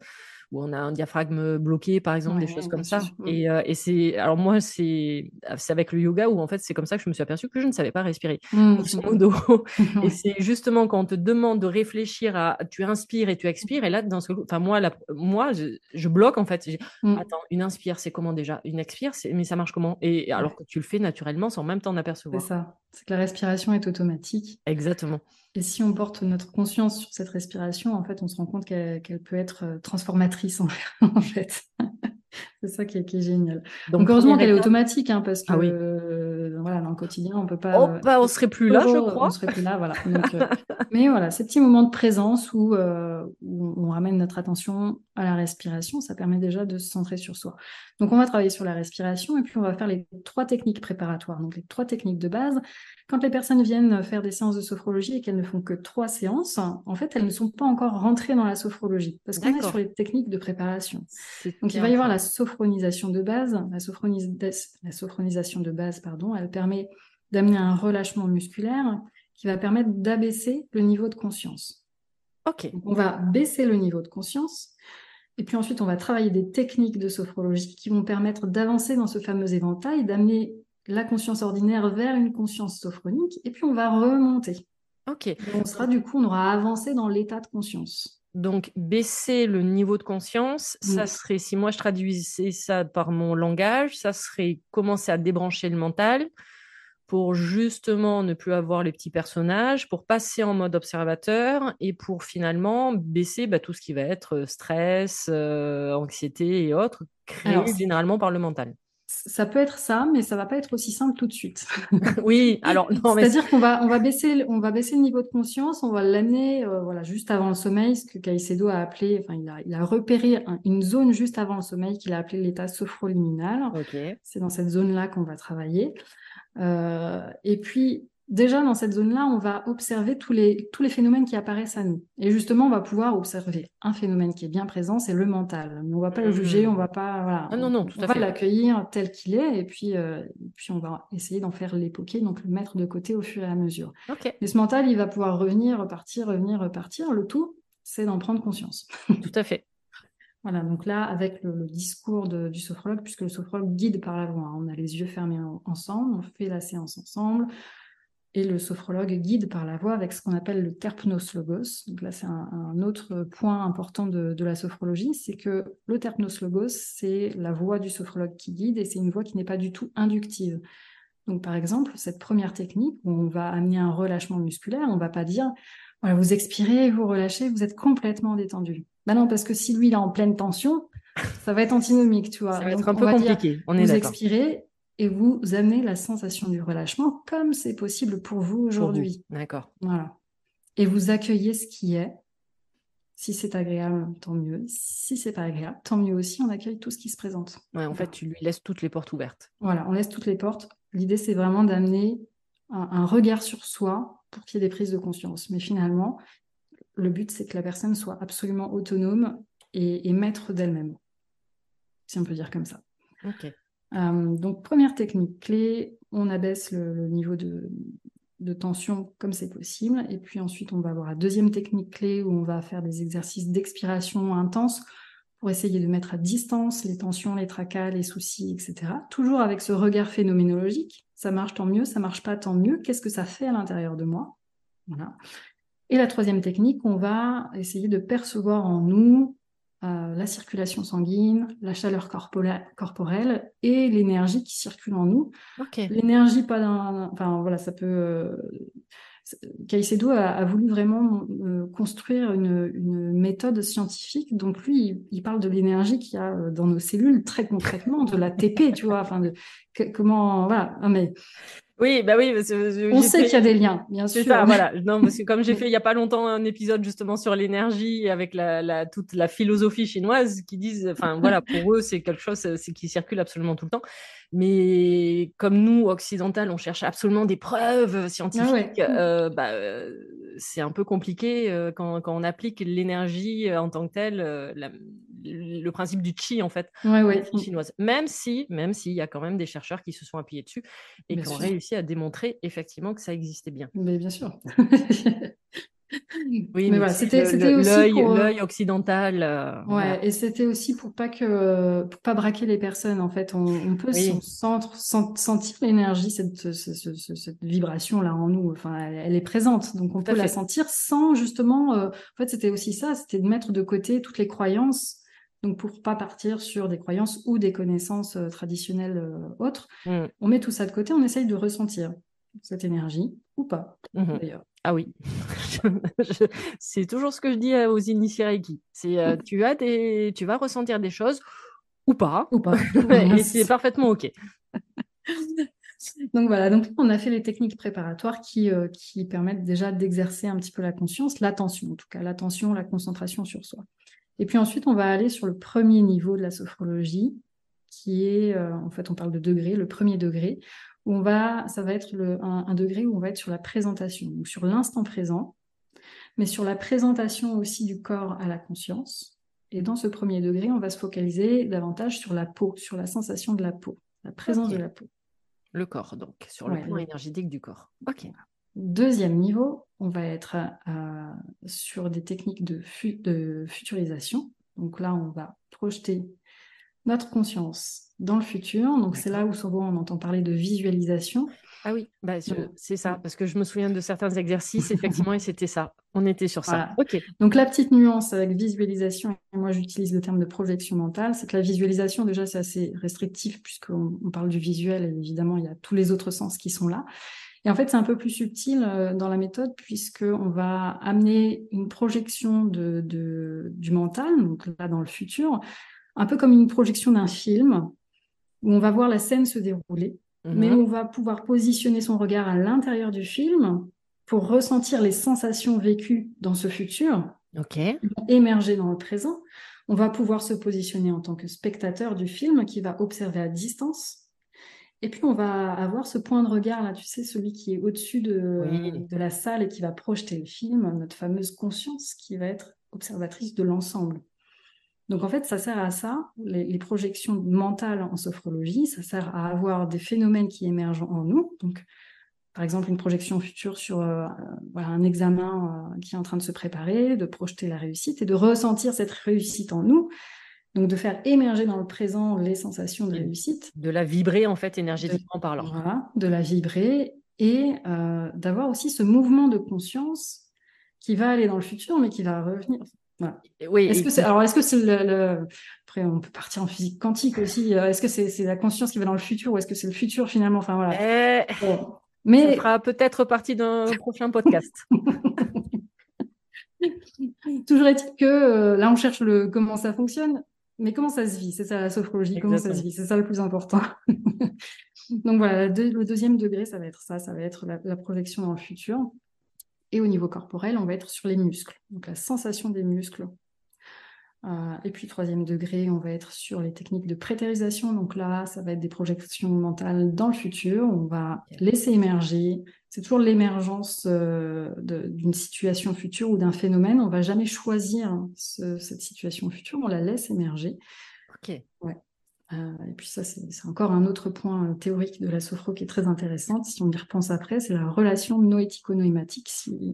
où on a un diaphragme bloqué, par exemple, des choses comme ça. Mmh. Et, euh, et c'est, alors moi, c'est, avec le yoga où en fait, c'est comme ça que je me suis aperçue que je ne savais pas respirer, mmh. *laughs* et c'est justement quand on te demande de réfléchir à, tu inspires et tu expires, et là, dans ce, enfin moi, moi, je, bloque en fait. Mmh. Attends, une inspire, c'est comment déjà? Une expire, c'est, mais ça marche comment? Et alors que tu le fais naturellement sans même t'en apercevoir. C'est ça. C'est que la respiration est automatique. Exactement. Et si on porte notre conscience sur cette respiration, en fait, on se rend compte qu'elle peut être euh, transformatrice, en *laughs* fait. C'est ça qui est, génial. Donc, heureusement qu'elle est automatique, hein, parce ah que euh, voilà, dans le quotidien, on peut pas. Oh, bah, on serait plus là, je crois. On serait plus là, voilà. Euh, *laughs* mais voilà, ces petits moments de présence où, où, on ramène notre attention à la respiration, ça permet déjà de se centrer sur soi. Donc, on va travailler sur la respiration et puis on va faire les trois techniques préparatoires. Donc, les trois techniques de base. Quand les personnes viennent faire des séances de sophrologie et qu'elles ne font que trois séances, en fait, elles ne sont pas encore rentrées dans la sophrologie parce qu'on est sur les techniques de préparation. Donc, il va y avoir la sophronisation de base. La, la sophronisation de base, pardon, elle permet d'amener un relâchement musculaire qui va permettre d'abaisser le niveau de conscience. Ok. on va baisser le niveau de conscience. Et puis ensuite, on va travailler des techniques de sophrologie qui vont permettre d'avancer dans ce fameux éventail, d'amener la conscience ordinaire vers une conscience sophronique, et puis on va remonter. Ok. on sera du coup, on aura avancé dans l'état de conscience. Donc, baisser le niveau de conscience, ça serait, si moi je traduisais ça par mon langage, ça serait commencer à débrancher le mental pour justement ne plus avoir les petits personnages, pour passer en mode observateur et pour finalement baisser bah, tout ce qui va être stress, euh, anxiété et autres, créé généralement par le mental. Ça peut être ça, mais ça va pas être aussi simple tout de suite. *laughs* oui, alors c'est-à-dire qu'on va on va baisser on va baisser le niveau de conscience, on va l'amener euh, voilà juste avant le sommeil, ce que Caicedo a appelé, enfin il a, il a repéré une zone juste avant le sommeil qu'il a appelé l'état sophroliminal. C'est dans cette zone là qu'on va travailler. Euh, et puis déjà dans cette zone-là, on va observer tous les, tous les phénomènes qui apparaissent à nous. Et justement, on va pouvoir observer un phénomène qui est bien présent, c'est le mental. Mais on va pas le juger, on va pas, voilà, ah non, non, on, va l'accueillir tel qu'il est, et puis, euh, puis on va essayer d'en faire l'époquer, donc le mettre de côté au fur et à mesure. Mais ce mental, il va pouvoir revenir, repartir, revenir, repartir. Le tout, c'est d'en prendre conscience. *laughs* Tout à fait. Voilà, donc là, avec le, discours du sophrologue, puisque le sophrologue guide par la voix, hein, on a les yeux fermés ensemble, on fait la séance ensemble, et le sophrologue guide par la voix avec ce qu'on appelle le terpnos logos. Donc là, c'est un, autre point important de, la sophrologie, c'est que le terpnos logos, c'est la voix du sophrologue qui guide et c'est une voix qui n'est pas du tout inductive. Donc par exemple, cette première technique où on va amener un relâchement musculaire, on ne va pas dire voilà, vous expirez, vous relâchez, vous êtes complètement détendu. Ben non, parce que si lui il est en pleine tension, ça va être antinomique, tu vois. Ça va être un peu compliqué. on est vous expirez, et vous amenez la sensation du relâchement comme c'est possible pour vous aujourd'hui. D'accord. Voilà. Et vous accueillez ce qui est Si c'est agréable, tant mieux. Si c'est pas agréable, tant mieux aussi. On accueille tout ce qui se présente. Ouais, en fait, tu lui laisses toutes les portes ouvertes. Voilà, on laisse toutes les portes. L'idée, c'est vraiment d'amener un, regard sur soi pour qu'il y ait des prises de conscience. Mais finalement, le but, c'est que la personne soit absolument autonome et, maître d'elle-même, si on peut dire comme ça. Euh, donc, première technique clé, on abaisse le, niveau de, tension comme c'est possible. Et puis ensuite, on va avoir la deuxième technique clé où on va faire des exercices d'expiration intense pour essayer de mettre à distance les tensions, les tracas, les soucis, etc. Toujours avec ce regard phénoménologique. Ça marche tant mieux, ça marche pas tant mieux. Qu'est-ce que ça fait à l'intérieur de moi? Voilà. Et la troisième technique, on va essayer de percevoir en nous euh, la circulation sanguine, la chaleur corporelle et l'énergie qui circule en nous. L'énergie, pas d'un. Enfin, voilà, ça peut. Euh, Caicedo a, voulu vraiment euh, construire une, méthode scientifique. Donc, lui, il, parle de l'énergie qu'il y a dans nos cellules, très concrètement, de la TP, tu vois. Enfin, de, comment. Voilà. mais oui, bah oui. on sait qu'il y a des liens, bien sûr. Ça, voilà. Non, parce que comme j'ai *laughs* fait il y a pas longtemps un épisode justement sur l'énergie avec la, toute la philosophie chinoise qui disent, enfin voilà, pour eux c'est quelque chose c'est qui circule absolument tout le temps. Mais comme nous occidentales, on cherche absolument des preuves scientifiques. Ah euh, bah, euh, c'est un peu compliqué euh, quand, quand, on applique l'énergie en tant que telle, le principe du chi en fait, ouais, chinoise. Même si, même s'il y a quand même des chercheurs qui se sont appuyés dessus et qui ont réussi à démontrer effectivement que ça existait bien. Mais bien sûr. *laughs* Oui, mais, voilà, c'était pour... l'œil occidental. Euh, ouais, et c'était aussi pour pas que pour pas braquer les personnes. En fait, on, peut sentir l'énergie, cette, cette, vibration là en nous. Enfin, elle, est présente, donc on peut la sentir sans justement. Euh, en fait, c'était aussi ça, c'était de mettre de côté toutes les croyances. Donc pour pas partir sur des croyances ou des connaissances euh, traditionnelles autres, mmh. on met tout ça de côté, on essaye de ressentir cette énergie ou pas mmh d'ailleurs. Ah oui, *laughs* c'est toujours ce que je dis aux initiés Reiki. C'est euh, *laughs* tu as des, tu vas ressentir des choses ou pas, ou pas, *laughs* et c'est parfaitement ok. donc voilà, donc on a fait les techniques préparatoires qui, euh, qui permettent déjà d'exercer un petit peu la conscience, l'attention en tout cas, l'attention, la concentration sur soi. Et puis ensuite, on va aller sur le premier niveau de la sophrologie, qui est, euh, en fait, on parle de degré, le premier degré, on va, ça va être un, degré où on va être sur la présentation, donc sur l'instant présent, mais sur la présentation aussi du corps à la conscience. Et dans ce premier degré, on va se focaliser davantage sur la peau, sur la sensation de la peau, la présence de la peau. Le corps, donc, sur le plan énergétique du corps. Ok. Deuxième niveau, on va être euh, sur des techniques de, de futurisation. Donc là, on va projeter notre conscience dans le futur. Donc c'est là où souvent on entend parler de visualisation. Ah oui, bah, c'est ça, parce que je me souviens de certains exercices, effectivement, et c'était ça. On était sur ça. Ok. Donc la petite nuance avec visualisation, et moi j'utilise le terme de projection mentale, c'est que la visualisation, déjà, c'est assez restrictif, puisqu'on on parle du visuel, et évidemment, il y a tous les autres sens qui sont là. Et en fait, c'est un peu plus subtil euh, dans la méthode, puisqu'on va amener une projection de, de, du mental, donc là dans le futur, un peu comme une projection d'un film, où on va voir la scène se dérouler, mais mhm. on va pouvoir positionner son regard à l'intérieur du film pour ressentir les sensations vécues dans ce futur, émerger dans le présent. On va pouvoir se positionner en tant que spectateur du film qui va observer à distance. Et puis on va avoir ce point de regard là, tu sais, celui qui est au-dessus de, de la salle et qui va projeter le film, notre fameuse conscience qui va être observatrice de l'ensemble. Donc en fait, ça sert à ça, les, projections mentales en sophrologie, ça sert à avoir des phénomènes qui émergent en nous. Donc par exemple, une projection future sur euh, voilà, un examen euh, qui est en train de se préparer, de projeter la réussite et de ressentir cette réussite en nous. Donc de faire émerger dans le présent les sensations de réussite. De la vibrer en fait énergétiquement parlant. Voilà, de la vibrer et euh, d'avoir aussi ce mouvement de conscience qui va aller dans le futur mais qui va revenir. Oui. Est-ce que c'est alors est-ce que c'est le, après on peut partir en physique quantique aussi. Euh, est-ce que c'est la conscience qui va dans le futur ou est-ce que c'est le futur finalement? Enfin voilà. Eh, Mais ça fera peut-être partie d'un prochain podcast. *laughs* Toujours est-il que euh, là on cherche le comment ça fonctionne, mais comment ça se vit? C'est ça la sophrologie. Comment ça se vit? C'est ça le plus important. *laughs* Donc voilà, le deuxième degré, ça va être ça, ça va être la projection dans le futur. Et au niveau corporel, on va être sur les muscles, donc la sensation des muscles. Euh, et puis troisième degré, on va être sur les techniques de prétérisation. Donc là, ça va être des projections mentales dans le futur. On va laisser émerger. C'est toujours l'émergence euh, d'une situation future ou d'un phénomène. On va jamais choisir cette situation future. On la laisse émerger. Ok. Ouais. Euh, et puis ça, c'est encore un autre point théorique de la sophro qui est très intéressante. Si on y repense après, c'est la relation noético-noématique. Si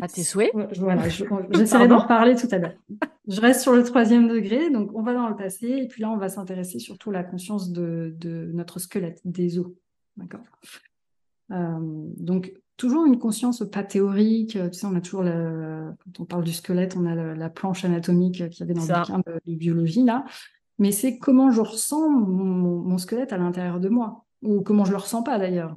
à tes souhaits. Voilà, j'essaierai d'en reparler tout à l'heure. Je reste sur le troisième degré, donc on va dans le passé, et puis là, on va s'intéresser surtout à la conscience de, notre squelette, des os. D'accord? Euh, Donc, toujours une conscience pas théorique. Tu sais, on a toujours, quand on parle du squelette, on a la, planche anatomique qu'il y avait dans le bouquin de, biologie, là. Mais c'est comment je ressens mon squelette à l'intérieur de moi, ou comment je le ressens pas d'ailleurs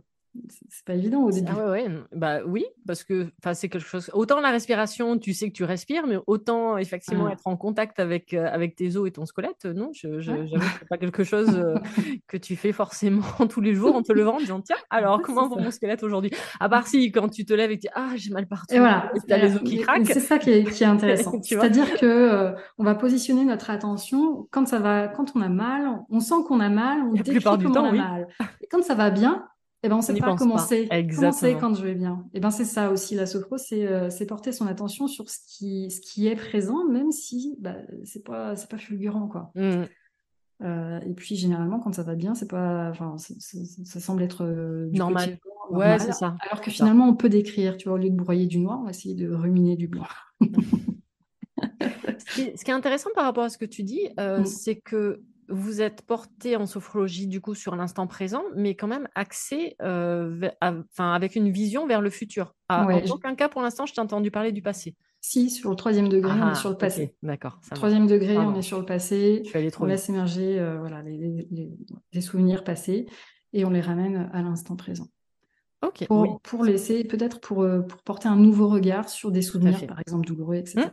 c'est pas évident au début. Ah ouais, ouais. Bah, oui, parce que c'est quelque chose. Autant la respiration, tu sais que tu respires, mais autant effectivement être en contact avec, euh, avec tes os et ton squelette, non, je, je c'est pas quelque chose euh, *laughs* que tu fais forcément *laughs* tous les jours en te levant en disant tiens, alors comment va mon squelette aujourd'hui? À part si quand tu te lèves et tu dis ah, j'ai mal partout, et voilà, tu as les os qui craquent. C'est ça qui est, qui est intéressant. *laughs* C'est-à-dire que euh, on va positionner notre attention quand ça va, quand on a mal, on sent qu'on a mal, on la plupart du temps, on a mal. Et quand ça va bien, eh ben, on ne sait pas comment c'est. quand je vais bien. Eh ben, c'est ça aussi, la sophro, euh, c'est porter son attention sur ce qui, ce qui est présent, même si bah, c'est pas, pas fulgurant. Quoi. Mmh. Euh, et puis, généralement, quand ça va bien, c'est pas, ça semble être euh, normal. Ouais, c'est ça. Alors que finalement, on peut décrire, tu vois, au lieu de broyer du noir, on va essayer de ruminer du blanc. *laughs* ce, qui est, intéressant par rapport à ce que tu dis, mmh. c'est que vous êtes porté en sophrologie du coup sur l'instant présent, mais quand même axé, euh, avec une vision vers le futur. Ah, en aucun cas pour l'instant, je t'ai entendu parler du passé. Si, sur le troisième degré, on est ah, sur le passé. D'accord. Troisième degré, on est sur le passé. on laisse émerger euh, voilà, les, souvenirs passés et on les ramène à l'instant présent. Ok. Pour, laisser, peut-être pour, euh, pour porter un nouveau regard sur des souvenirs, par exemple douloureux, etc.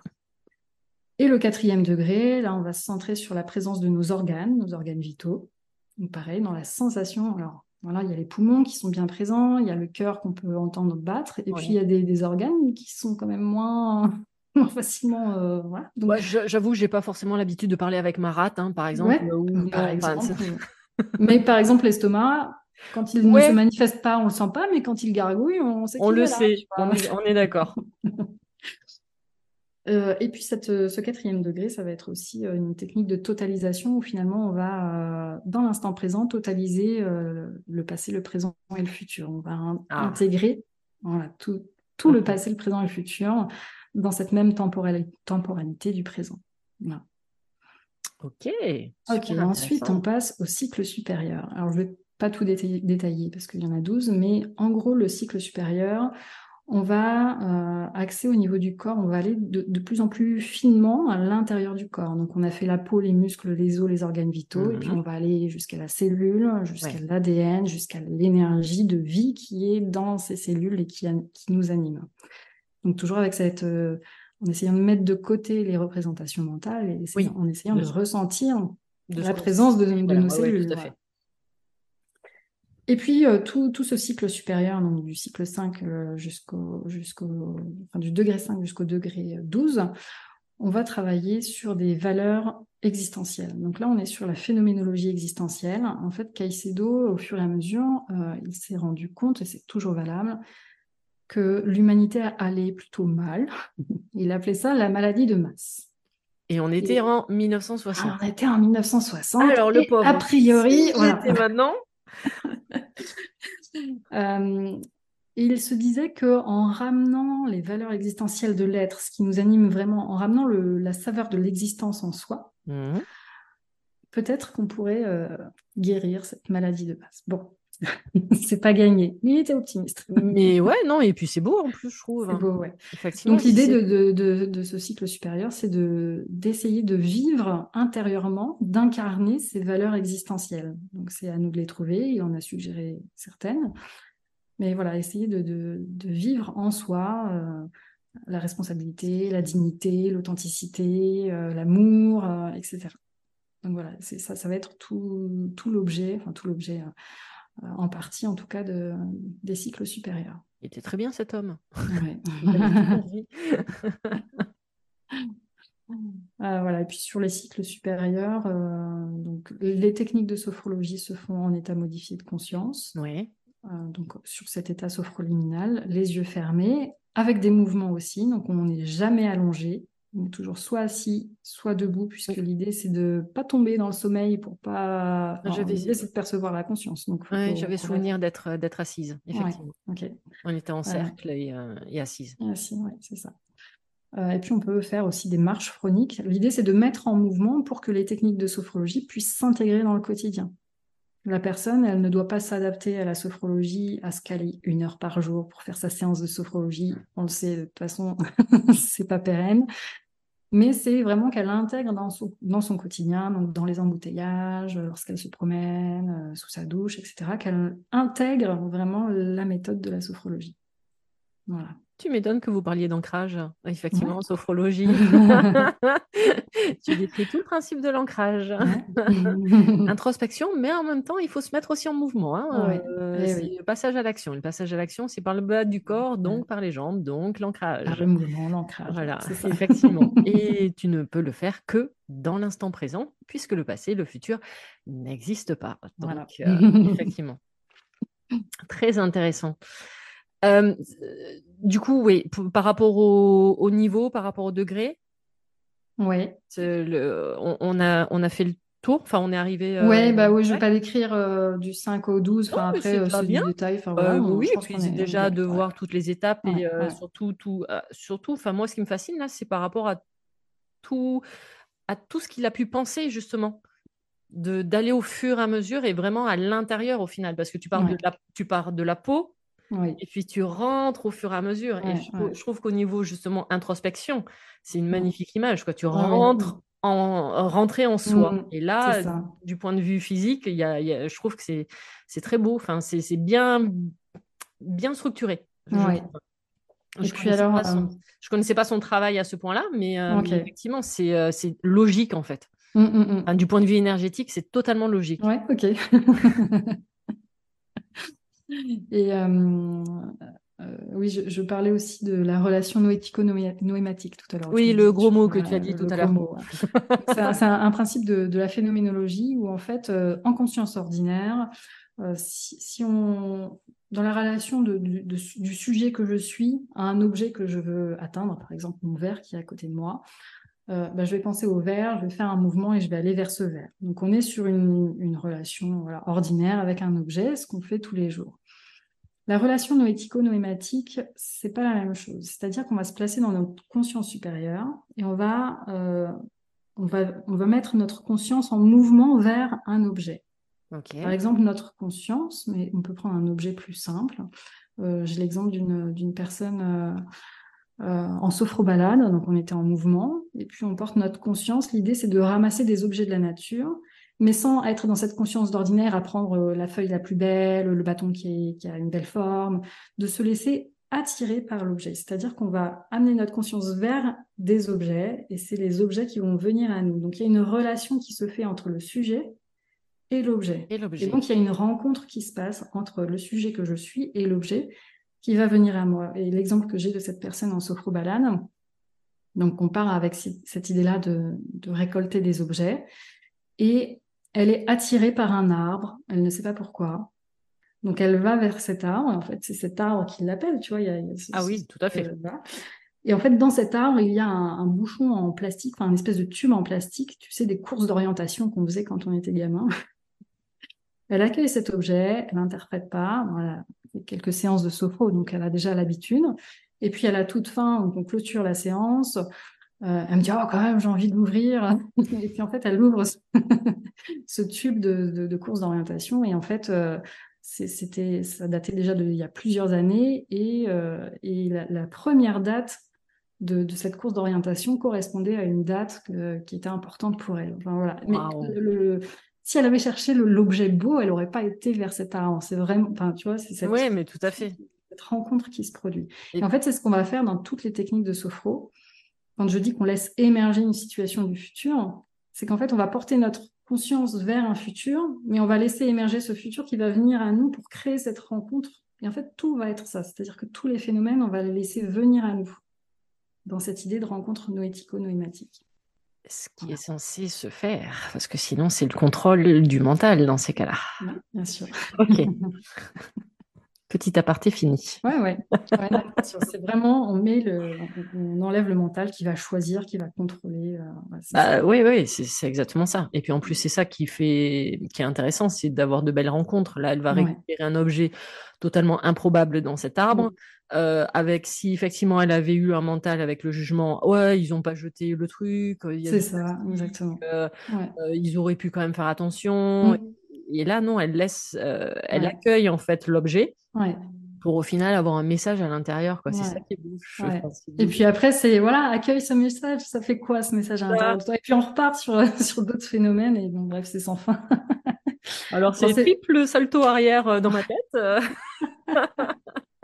Et le quatrième degré, là, on va se centrer sur la présence de nos organes, nos organes vitaux. Donc, pareil, dans la sensation. Alors, voilà, il y a les poumons qui sont bien présents, il y a le cœur qu'on peut entendre battre, et puis il y a des, organes qui sont quand même moins, *laughs* facilement. Euh, voilà. Donc... J'avoue, j'ai pas forcément l'habitude de parler avec ma rate, hein, par exemple. par exemple. mais par exemple, l'estomac, quand il ne se manifeste pas, on le sent pas, mais quand il gargouille, on sait On le sait, on est d'accord. *laughs* Euh, et puis cette, euh, ce quatrième degré, ça va être aussi euh, une technique de totalisation où finalement on va, dans l'instant présent, totaliser le passé, le présent et le futur. On va ah. intégrer voilà, tout, tout le passé, le présent et le futur dans cette même temporalité du présent. Ok. Ok, ensuite on passe au cycle supérieur. Alors je ne vais pas tout détailler, détailler parce qu'il y en a 12, mais en gros le cycle supérieur, on va euh, axer au niveau du corps, on va aller de, plus en plus finement à l'intérieur du corps. Donc on a fait la peau, les muscles, les os, les organes vitaux, et puis mhm. on va aller jusqu'à la cellule, jusqu'à l'ADN, jusqu'à l'énergie de vie qui est dans ces cellules et qui, nous anime. Donc toujours avec cette, euh, en essayant de mettre de côté les représentations mentales et en essayant de, ressentir la présence de, nos cellules. Et puis, euh, tout, ce cycle supérieur, donc du cycle 5 euh, jusqu'au, jusqu'au, enfin, du degré 5 jusqu'au degré 12, on va travailler sur des valeurs existentielles. Donc là, on est sur la phénoménologie existentielle. En fait, Caicedo, au fur et à mesure, euh, il s'est rendu compte, et c'est toujours valable, que l'humanité allait plutôt mal. *laughs* Il appelait ça la maladie de masse. Et on était en 1960. on était en 1960. Alors le pauvre. A priori, voilà. maintenant. *laughs* Euh, il se disait que en ramenant les valeurs existentielles de l'être, ce qui nous anime vraiment, en ramenant la saveur de l'existence en soi, mhm. peut-être qu'on pourrait euh, guérir cette maladie de base. Bon, *laughs* c'est pas gagné. Il était optimiste. Mais *laughs* ouais, non, et puis c'est beau en plus, je trouve. Hein. beau, ouais. Donc l'idée de, ce cycle supérieur, c'est d'essayer de vivre intérieurement, d'incarner ces valeurs existentielles. Donc c'est à nous de les trouver, il en a suggéré certaines. Mais voilà, essayer de, vivre en soi euh, la responsabilité, la dignité, l'authenticité, euh, l'amour, euh, etc. Donc voilà, ça, ça va être tout, tout l'objet, enfin tout l'objet en partie en tout cas de, des cycles supérieurs. Il était très bien cet homme. *laughs* *laughs* Euh, voilà. Et puis sur les cycles supérieurs, euh, donc les techniques de sophrologie se font en état modifié de conscience. Oui. Euh, donc sur cet état sophroliminal, les yeux fermés, avec des mouvements aussi. Donc on n'est jamais allongé, toujours soit assis, soit debout, puisque l'idée c'est de pas tomber dans le sommeil pour pas. L'idée c'est de percevoir la conscience. Donc j'avais souvenir d'être d'être assise, effectivement. On était en cercle et, assise. Et assise, c'est ça. Euh, et puis on peut faire aussi des marches chroniques. L'idée c'est de mettre en mouvement pour que les techniques de sophrologie puissent s'intégrer dans le quotidien. La personne, elle ne doit pas s'adapter à la sophrologie, à se caler une heure par jour pour faire sa séance de sophrologie. On le sait, de toute façon, *laughs* c'est pas pérenne. Mais c'est vraiment qu'elle intègre dans son, dans son quotidien, donc dans les embouteillages, lorsqu'elle se promène, euh, sous sa douche, etc., qu'elle intègre vraiment la méthode de la sophrologie. Voilà. Tu m'étonnes que vous parliez d'ancrage, effectivement, en sophrologie. *laughs* tu décris tout le principe de l'ancrage. *laughs* *laughs* Introspection, mais en même temps, il faut se mettre aussi en mouvement. Hein. Euh, eh le passage à l'action. Le passage à l'action, c'est par le bas du corps, donc par les jambes, donc l'ancrage. le mouvement, l'ancrage. Voilà, effectivement. Et tu ne peux le faire que dans l'instant présent, puisque le passé, le futur n'existe pas. Donc, euh, effectivement. Très intéressant. Euh, du coup, oui, par rapport au, niveau, par rapport au degré, oui. On, a, on a fait le tour, enfin on est arrivé. Euh, ouais, bah oui, je ne vais pas décrire euh, du 5 au 12, enfin après c'est du détail. oui, et puis déjà de voir toutes les étapes et surtout, tout, surtout, enfin moi ce qui me fascine là, c'est par rapport à tout, à tout ce qu'il a pu penser justement d'aller au fur et à mesure et vraiment à l'intérieur au final, parce que tu parles, de, la, tu pars de la peau, et puis tu rentres au fur et à mesure. et je, trouve qu'au niveau justement introspection, c'est une magnifique image. Quoi. Tu rentres en rentrer en soi. Mmh, et là, du point de vue physique, y a, y a, je trouve que c'est très beau. Enfin, c'est bien, bien structuré. Je, alors, euh connaissais pas son travail à ce point-là, mais, euh, effectivement, euh, c'est logique en fait. Mmh, mmh, du point de vue énergétique, c'est totalement logique. Ouais, ok. *laughs* Et euh, euh, oui, je, parlais aussi de la relation noético-noématique tout à l'heure. Oui, le gros mot que tu as dit tout à l'heure. c'est un, principe de, la phénoménologie où, en fait, euh, en conscience ordinaire, si, on, dans la relation du sujet que je suis à un objet que je veux atteindre, par exemple mon verre qui est à côté de moi, euh, bah, je vais penser au verre, je vais faire un mouvement et je vais aller vers ce verre. Donc on est sur une, relation ordinaire avec un objet, ce qu'on fait tous les jours. La relation noético-noématique, c'est pas la même chose. C'est-à-dire qu'on va se placer dans notre conscience supérieure et on va, euh, on va, on va mettre notre conscience en mouvement vers un objet. Par exemple, notre conscience, mais on peut prendre un objet plus simple. Euh, j'ai l'exemple d'une personne euh, en sophrobalade, donc on était en mouvement, et puis on porte notre conscience. L'idée, c'est de ramasser des objets de la nature, mais sans être dans cette conscience d'ordinaire à prendre euh, la feuille la plus belle, le bâton qui, a une belle forme, de se laisser attirer par l'objet. C'est-à-dire qu'on va amener notre conscience vers des objets, et c'est les objets qui vont venir à nous. Donc il y a une relation qui se fait entre le sujet et l'objet. Et, et donc il y a une rencontre qui se passe entre le sujet que je suis et l'objet qui va venir à moi. Et l'exemple que j'ai de cette personne en sophrobalade, donc on part avec cette idée-là de, récolter des objets, et elle est attirée par un arbre, elle ne sait pas pourquoi. Donc elle va vers cet arbre, en fait c'est cet arbre qui l'appelle, tu vois. ah oui, tout à fait. et en fait, dans cet arbre, il y a un, bouchon en plastique, enfin, un espèce de tube en plastique, tu sais, des courses d'orientation qu'on faisait quand on était gamin. *laughs* Elle accueille cet objet, elle n'interprète pas, voilà, quelques séances de sophro, donc elle a déjà l'habitude. Et puis à la toute fin, on clôture la séance, euh, elle me dit oh quand même j'ai envie de l'ouvrir. *laughs* et puis en fait elle ouvre ce, *laughs* tube de, de, course d'orientation et en fait euh, c'était ça datait déjà d'il y a plusieurs années et, euh, et la, première date de, de cette course d'orientation correspondait à une date qui était importante pour elle. Enfin, voilà. Mais le, si elle avait cherché l'objet beau, elle n'aurait pas été vers cet arbre. C'est vraiment, enfin, tu vois, c'est cette, mais tout à fait. cette rencontre qui se produit. Et, en fait, c'est ce qu'on va faire dans toutes les techniques de sophro. Quand je dis qu'on laisse émerger une situation du futur, c'est qu'en fait, on va porter notre conscience vers un futur, mais on va laisser émerger ce futur qui va venir à nous pour créer cette rencontre Et en fait, tout va être ça. C'est-à-dire que tous les phénomènes, on va les laisser venir à nous dans cette idée de rencontre noético-noématique. Ce qui est censé se faire, parce que sinon, c'est le contrôle du mental dans ces cas-là. bien sûr. Ok. *laughs* Petit aparté fini. Ouais, ouais. c'est vraiment, on met le, on enlève le mental qui va choisir, qui va contrôler. Euh, bah, oui, oui, c'est exactement ça. Et puis en plus, c'est ça qui fait, qui est intéressant, c'est d'avoir de belles rencontres. Là, elle va récupérer un objet totalement improbable dans cet arbre. Euh, avec si effectivement elle avait eu un mental avec le jugement, ouais, ils n'ont pas jeté le truc. C'est ça, exactement. Euh, ils auraient pu quand même faire attention. Mm. Et là, non, elle laisse, elle accueille en fait l'objet pour au final avoir un message à l'intérieur. C'est ça qui est beau. Et puis après, c'est voilà, accueille ce message, ça fait quoi ce message à l'intérieur de toi? Et puis on repart sur, *laughs* sur d'autres phénomènes et bon, bref, c'est sans fin. Alors c'est triple salto arrière euh, dans ma tête. *laughs*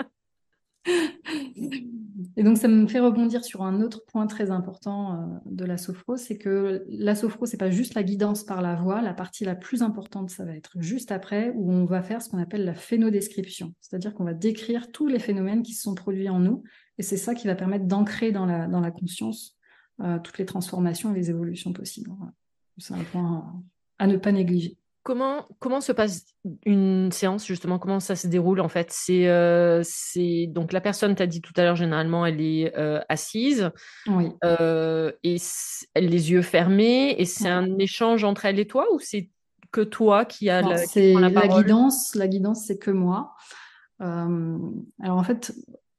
Et donc, ça me fait rebondir sur un autre point très important euh, de la sophro, c'est que la sophro, c'est pas juste la guidance par la voix. La partie la plus importante, ça va être juste après, où on va faire ce qu'on appelle la phénodescription. C'est-à-dire qu'on va décrire tous les phénomènes qui se sont produits en nous. Et c'est ça qui va permettre d'ancrer dans la, conscience euh, toutes les transformations et les évolutions possibles. C'est un point à ne pas négliger. Comment, comment se passe une séance justement? Comment ça se déroule en fait? C'est euh, donc la personne t'a dit tout à l'heure généralement elle est euh, assise oui. euh, et elle les yeux fermés et c'est un échange entre elle et toi ou c'est que toi qui a la, la, la guidance La guidance c'est que moi. Alors en fait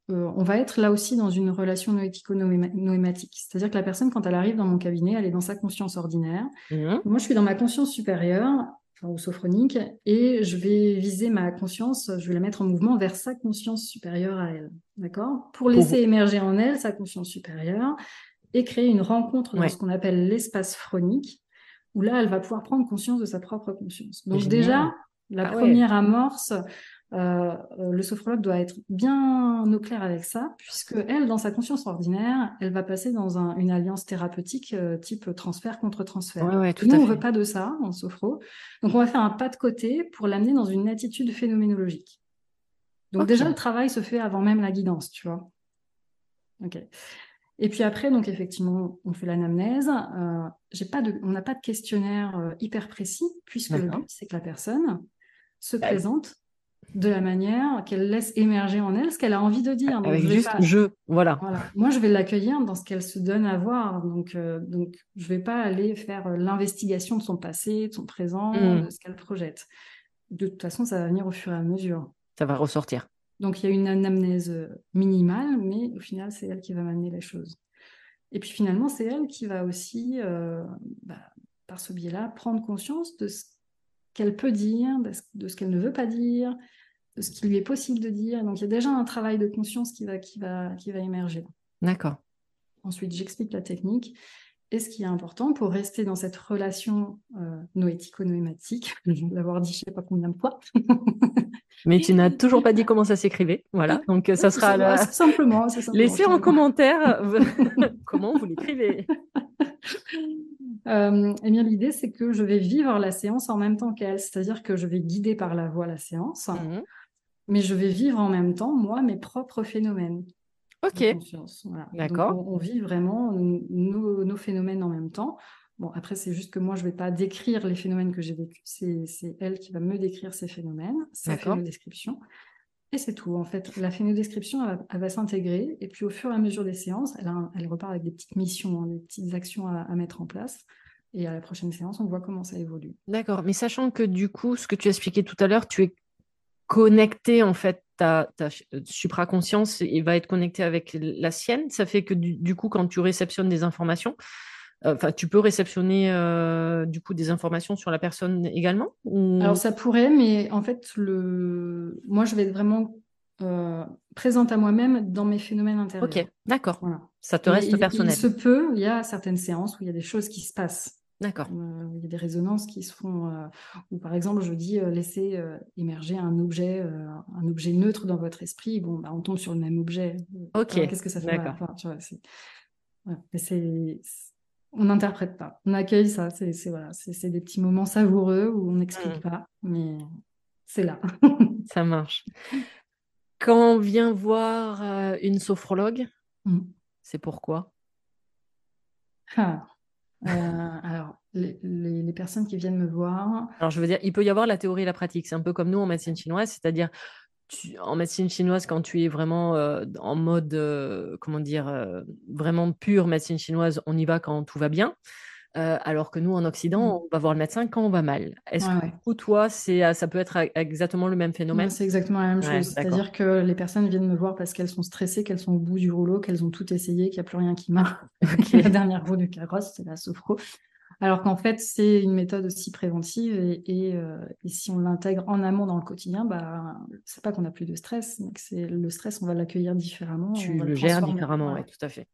on va être là aussi dans une relation noético-noématique. C'est-à-dire que la personne, quand elle arrive dans mon cabinet, elle est dans sa conscience ordinaire. Mmh. Moi, je suis dans ma conscience supérieure ou sophronique, et je vais viser ma conscience, je vais la mettre en mouvement vers sa conscience supérieure à elle, d'accord? Pour laisser émerger en elle sa conscience supérieure et créer une rencontre dans ce qu'on appelle l'espace phronique, où là, elle va pouvoir prendre conscience de sa propre conscience. Donc déjà, la ah première amorce, euh, euh, le sophrologue doit être bien au clair avec ça, puisque elle, dans sa conscience ordinaire, elle va passer dans une alliance thérapeutique euh, type transfert contre transfert. Nous, on veut pas de ça en sophro, donc on va faire un pas de côté pour l'amener dans une attitude phénoménologique. Donc déjà, le travail se fait avant même la guidance, tu vois. Ok. Et puis après, donc effectivement, on fait l'anamnèse. j'ai pas de, on n'a pas de questionnaire hyper précis, puisque le but c'est que la personne se bah présente de la manière qu'elle laisse émerger en elle ce qu'elle a envie de dire. Avec juste je, voilà. Moi, je vais l'accueillir dans ce qu'elle se donne à voir. Donc, euh, donc je vais pas aller faire euh, l'investigation de son passé, de son présent, mmh. de ce qu'elle projette. De toute façon, ça va venir au fur et à mesure. Ça va ressortir. Donc, il y a une anamnèse euh, minimale, mais au final, c'est elle qui va m'amener les choses. Et puis finalement, c'est elle qui va aussi, bah, par ce biais-là, prendre conscience de ce qu'elle peut dire, de ce qu'elle ne veut pas dire, de ce qui lui est possible de dire. Donc il y a déjà un travail de conscience qui va, qui va, qui va émerger. D'accord. Ensuite, j'explique la technique. Et ce qui est important pour rester dans cette relation euh, noético-noématique, je vais *laughs* l'avoir dit je ne sais pas combien de fois. Mais tu n'as toujours pas dit comment ça s'écrivait. Voilà, donc ça sera simplement, Laissez en commentaire euh, *laughs* *laughs* comment vous l'écrivez. Euh, eh bien, l'idée, c'est que je vais vivre la séance en même temps qu'elle, c'est-à-dire que je vais guider par la voix la séance, mmh mais je vais vivre en même temps, moi, mes propres phénomènes. Ok. D'accord. On, vit vraiment nos, phénomènes en même temps. Bon, après, c'est juste que moi, je ne vais pas décrire les phénomènes que j'ai vécus. C'est elle qui va me décrire ces phénomènes, sa description. Et c'est tout. En fait, la phénodescription, elle, va s'intégrer. Et puis, au fur et à mesure des séances, elle, elle repart avec des petites missions, hein, des petites actions à, mettre en place. Et à la prochaine séance, on voit comment ça évolue. D'accord. Mais sachant que du coup, ce que tu as expliqué tout à l'heure, tu es connecté, en fait, ta, ta supraconscience et va être connecté avec la sienne. Ça fait que du coup, quand tu réceptionnes des informations, Enfin, tu peux réceptionner euh, du coup des informations sur la personne également Alors ça pourrait, mais en fait, le... moi je vais être vraiment euh, présente à moi-même dans mes phénomènes intérieurs. Ok, d'accord. Ça te reste personnel. Il se peut, il y a certaines séances où il y a des choses qui se passent. D'accord. Euh, il y a des résonances qui se font, ou par exemple, je dis laissez émerger un objet, un objet neutre dans votre esprit. Bon, bah, on tombe sur le même objet. Ok. Qu'est-ce que ça fait? Enfin, c'est on n'interprète pas. On accueille ça. C'est voilà, c'est des petits moments savoureux où on n'explique mm. pas, mais c'est là. *laughs* ça marche. Quand on vient voir euh, une sophrologue, Mm. c'est pourquoi? Ah. Euh, alors, les, personnes qui viennent me voir, Alors, je veux dire, il peut y avoir la théorie et la pratique. C'est un peu comme nous en médecine chinoise, c'est-à-dire, en médecine chinoise, quand tu es vraiment euh, en mode, euh, comment dire, vraiment pure médecine chinoise, on y va quand tout va bien. Euh, alors que nous, en Occident, Mm. on va voir le médecin quand on va mal. Est-ce Ouais, que ouais. coup, toi, c'est, euh, ça peut être a- exactement le même phénomène? C'est exactement la même chose. C'est-à-dire que les personnes viennent me voir parce qu'elles sont stressées, qu'elles sont au bout du rouleau, qu'elles ont tout essayé, qu'il n'y a plus rien qui marche. *laughs* *laughs* Ok. La dernière roue du carrosse, c'est la sophro. Alors qu'en fait, c'est une méthode aussi préventive et, et, euh, et si on l'intègre en amont dans le quotidien, bah, c'est pas qu'on n'a plus de stress, mais que c'est le stress, on va l'accueillir différemment. Tu on va le gères différemment, ouais, tout à fait.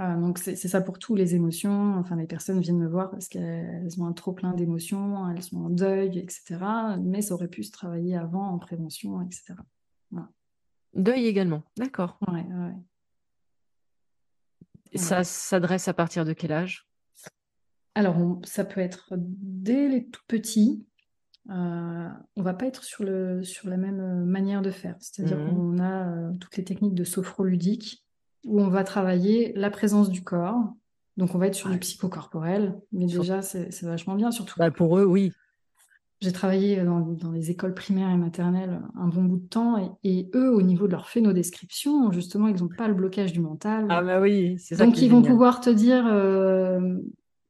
Voilà, donc c'est ça pour tous les émotions. Enfin, les personnes viennent me voir parce qu'elles ont un trop plein d'émotions, elles sont en deuil, etc. Mais ça aurait pu se travailler avant en prévention, etc. Deuil également, d'accord. Ouais, Ça s'adresse à partir de quel âge? Alors, on- ça peut être dès les tout petits. Euh, on va pas être sur le, sur la même euh, manière de faire. C'est-à-dire Mhm. qu'on a euh, toutes les techniques de sophroludique où on va travailler la présence du corps. Donc, on va être sur Ouais. du psychocorporel. Mais Sur- déjà, c'est vachement bien. Surtout, Bah, pour eux, oui. j'ai travaillé dans, dans les écoles primaires et maternelles un bon bout de temps. Et, et eux, au niveau de leur phénodescription, justement, ils n'ont pas le blocage du mental. Ah, bah oui, c'est ça Donc, qui ils vont génial. pouvoir te dire, euh,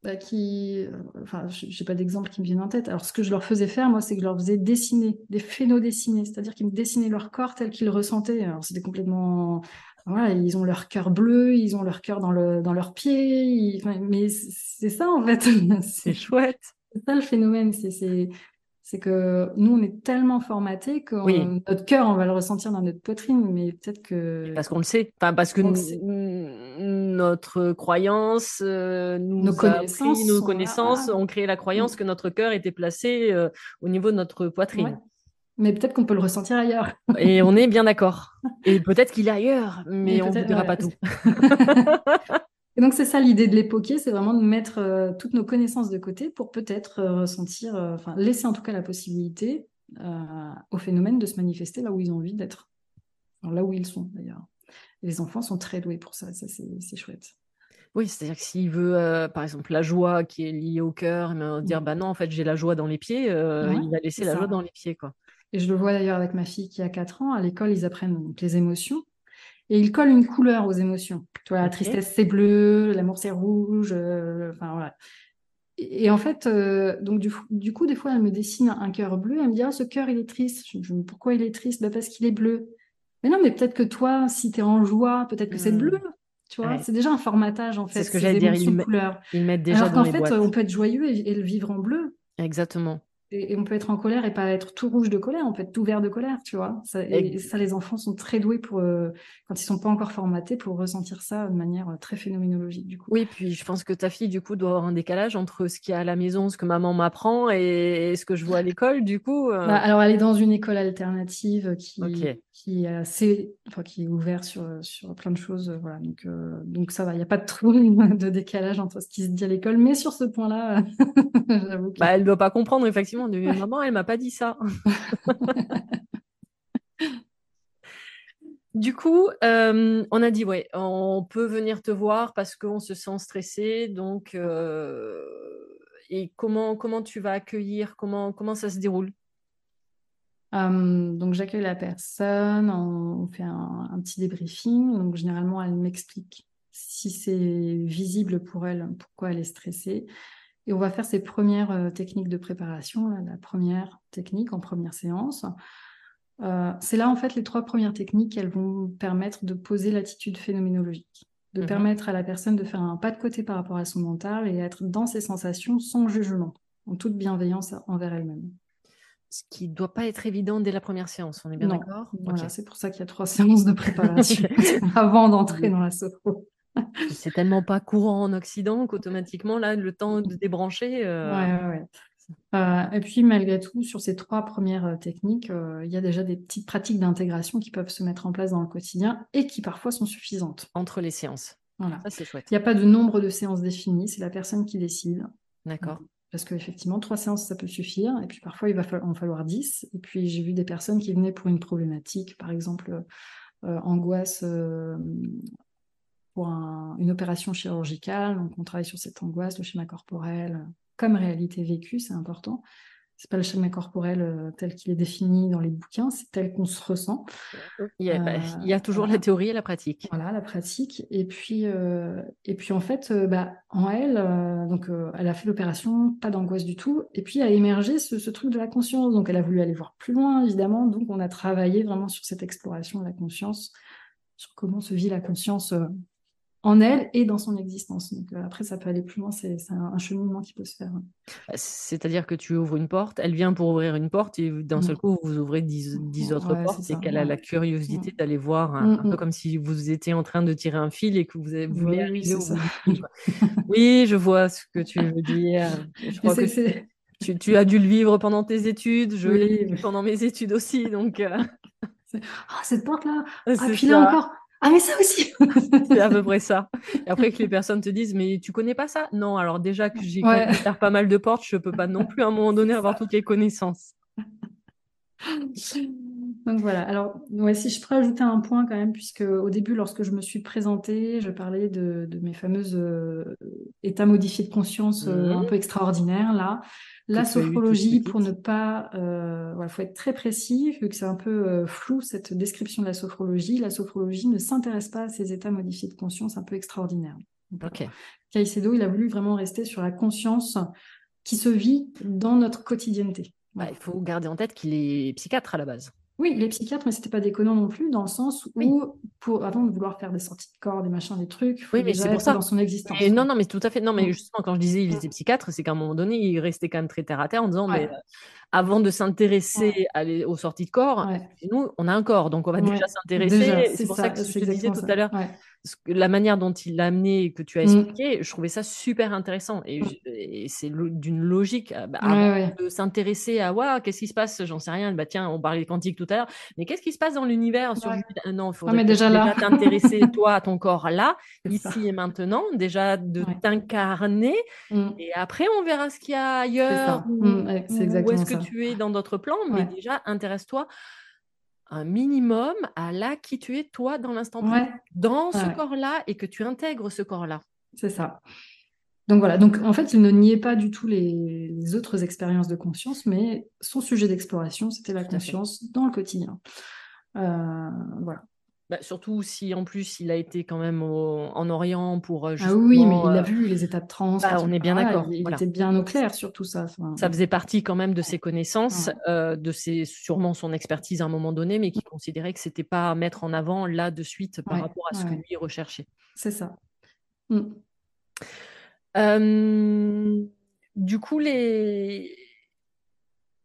bah, qui, euh, enfin, j'ai pas d'exemple qui me viennent en tête. Alors, ce que je leur faisais faire, moi, c'est que je leur faisais dessiner, des phénodessinés, c'est-à-dire qu'ils me dessinaient leur corps tel qu'ils le ressentaient. Alors, c'était complètement, voilà, ils ont leur cœur bleu, ils ont leur cœur dans le, dans leurs pieds, ils- enfin, mais c'est ça, en fait. *laughs* C'est chouette. c'est ça le phénomène, c'est, que nous, on est tellement formatés que Oui. notre cœur, on va le ressentir dans notre poitrine, mais peut-être que Parce qu'on le sait. Enfin, parce que notre croyance euh, nous Nos connaissances nos connaissances ont créé la croyance Mm. que notre cœur était placé euh, au niveau de notre Ouais. Mais peut-être qu'on peut le ressentir ailleurs. Et on est bien d'accord. *laughs* Et peut-être qu'il est ailleurs, mais Mais on ne dira pas tout. *laughs* Et donc, c'est ça l'idée de l'époquer, c'est vraiment de mettre euh, toutes nos connaissances de côté pour peut-être euh, ressentir, euh, enfin, laisser en tout cas la possibilité au phénomène de se manifester là où ils ont envie d'être. Enfin, là où ils sont d'ailleurs. Les enfants sont très doués pour ça, ça c'est chouette. Oui, c'est-à-dire que s'il veut, euh, par exemple, la joie qui est liée au cœur, il va dire, Mm. bah non, en fait, j'ai la joie dans les pieds, euh, Ouais, il va laisser la ça. joie dans les pieds, quoi. Et je le vois d'ailleurs avec ma fille qui a 4 ans. À l'école, ils apprennent donc les émotions. Et ils collent une couleur aux émotions. Tu vois, la tristesse, c'est bleu, l'amour, c'est rouge. euh, enfin, voilà. Et, et en fait, euh, donc du, du coup, des fois, elle me dessine un cœur bleu. Elle me dit, ah, ce cœur, il est triste. Je, je- pourquoi il est triste? Bah, parce qu'il est bleu. Mais non, mais peut-être que toi, si tu es en joie, peut-être que c'est Hmm. bleu. Tu vois, Ouais. c'est déjà un formatage, en C'est fait, ce que j'allais dire, ils met- couleur. Ils mettent déjà Alors qu'en fait, boîtes. on peut être joyeux et, et le vivre en bleu. Exactement. Et, et on peut être en colère et pas être tout rouge de colère, on peut être tout vert de colère, tu vois. Ça, et ça, les enfants sont très doués pour, euh, quand ils sont pas encore formatés, pour ressentir ça de manière euh, très phénoménologique, du coup. Oui, puis je pense que ta fille, du coup, doit avoir un décalage entre ce qu'il y a à la maison, ce que maman m'apprend et ce que je vois à l'école, du coup. euh, Bah, alors, elle est dans une école alternative qui, Ok. Qui est assez, enfin, qui est ouverte sur, sur plein de choses, euh, voilà. Donc, euh, donc ça va, il n'y a pas de trop de décalage entre ce qui se dit à l'école, mais sur ce point-là, *laughs* j'avoue que Bah, elle doit pas comprendre, effectivement. de *laughs* maman, elle m'a pas dit ça. *laughs* Du coup, euh, on a dit, ouais, on peut venir te voir parce qu'on se sent stressé. Donc, euh, et comment, comment tu vas accueillir, comment, comment ça se déroule? Euh, donc j'accueille la personne, on fait un, un petit débriefing. Donc généralement, elle m'explique si c'est visible pour elle, pourquoi elle est stressée. Et on va faire ses premières euh, techniques de préparation, là, la première technique en première séance. Euh, c'est là en fait les trois premières techniques qu'elles vont permettre de poser l'attitude phénoménologique, de Mhm. permettre à la personne de faire un pas de côté par rapport à son mental et être dans ses sensations sans jugement, en toute bienveillance envers elle-même. Ce qui doit pas être évident dès la première séance, on est bien d'accord? voilà, c'est pour ça qu'il y a trois *laughs* séances de préparation *laughs* *laughs* avant d'entrer dans la sophro. C'est tellement pas courant en Occident qu'automatiquement, là, le temps de débrancher. euh, Ouais, ouais, ouais. Euh, et puis, malgré tout, sur ces trois premières euh, techniques, euh, il y a déjà des petites pratiques d'intégration qui peuvent se mettre en place dans le quotidien et qui parfois sont suffisantes. entre les séances. Voilà. Ça, c'est chouette. Il n'y a pas de nombre de séances définies, c'est la personne qui décide. D'accord. Parce qu'effectivement, trois séances, ça peut suffire. Et puis parfois, il va en falloir dix. Et puis j'ai vu des personnes qui venaient pour une problématique, par exemple, angoisse pour une opération chirurgicale. Donc on travaille sur cette angoisse, le schéma corporel, comme réalité vécue, c'est important c'est pas le schéma corporel euh, tel qu'il est défini dans les bouquins, c'est tel qu'on se ressent. Il y a, bah, il y a toujours la théorie et la pratique. Voilà, la pratique. Et puis, euh, et puis en fait, euh, bah, en elle, donc, elle a fait l'opération, pas d'angoisse du tout. Et puis a émergé ce, ce, truc de la conscience. Donc elle a voulu aller voir plus loin, évidemment. Donc on a travaillé vraiment sur cette exploration de la conscience, sur comment se vit la conscience en elle et dans son existence. Donc euh, après, ça peut aller plus loin, c'est un, cheminement qui peut se faire. Bah, c'est-à-dire que tu ouvres une porte, elle vient pour ouvrir une porte et d'un seul mm. coup, vous ouvrez dix, autres portes et qu'elle a la curiosité mm. d'aller voir, un, peu mm, comme si vous étiez en train de tirer un fil et que vous voulez arriver oui, oui, je vois ce que tu veux dire. Je *laughs* crois que tu, as dû le vivre pendant tes études, je l'ai vu pendant mes études aussi, donc... Euh. Ah, cette porte-là *laughs* Ah, puis là encore ah, mais ça aussi *laughs* C'est à peu près ça. *laughs* Et après que les personnes te disent, mais tu connais pas ça? Non, alors déjà que j'ai ouais. pas mal de portes, je peux pas non plus à un moment donné *laughs* avoir toutes les connaissances. Donc voilà, alors ouais, si je peux ajouter un point quand même, puisque au début, lorsque je me suis présentée, je parlais de, mes fameuses euh, états modifiés de conscience euh, un mmh. peu extraordinaires là. La sophrologie, pour ne pas, euh, il faut être très précis, vu que c'est un peu euh, flou cette description de la sophrologie. La sophrologie ne s'intéresse pas à ces états modifiés de conscience un peu extraordinaires. Ok. Caicedo, il a voulu vraiment rester sur la conscience qui se vit dans notre quotidienneté. Bah, il faut garder en tête qu'il est psychiatre à la base. Oui, les psychiatres, mais c'était pas déconnant non plus, dans le sens où, pour, avant de vouloir faire des sorties de corps, des machins, des trucs, oui, mais c'est pour ça. dans son existence. non, non, mais tout à fait. Non, mais justement, quand je disais il était psychiatre, c'est qu'à un moment donné, il restait quand même très terre à terre en disant, mais avant de s'intéresser aux sorties de corps, nous, on a un corps, donc on va déjà s'intéresser. C'est pour ça, que je te disais tout à l'heure, la manière dont il l'a amené et que tu as mmh. expliqué, je trouvais ça super intéressant. Et, mmh. c'est d'une logique euh, bah, avant de s'intéresser à ouais, qu'est-ce qui se passe, j'en sais rien. Bah, tiens, on parlait de quantique tout à l'heure, mais qu'est-ce qui se passe dans l'univers? Sur euh, Non, il faudrait déjà, t'intéresser, *laughs* toi, à ton corps là, ici et maintenant, déjà de t'incarner. Mmh. Et après, on verra ce qu'il y a ailleurs. Où est-ce que tu es dans d'autres plans, mais déjà, intéresse-toi un minimum à là qui tu es toi dans l'instant présent, dans ce corps-là et que tu intègres ce corps-là. C'est ça. Donc voilà, donc en fait, il ne niait pas du tout les, autres expériences de conscience, mais son sujet d'exploration, c'était la conscience dans le quotidien. Euh, voilà. Bah, surtout si en plus il a été quand même en Orient pour euh, Ah oui, mais il a euh, vu les états de transe. Bah, on est bien d'accord. Il, était bien au clair sur tout ça. Ça faisait partie quand même de ses connaissances, euh, de ses sûrement son expertise à un moment donné, mais qui considérait que c'était pas à mettre en avant là de suite par rapport à ce que lui recherchait. C'est ça. Mm. du coup, les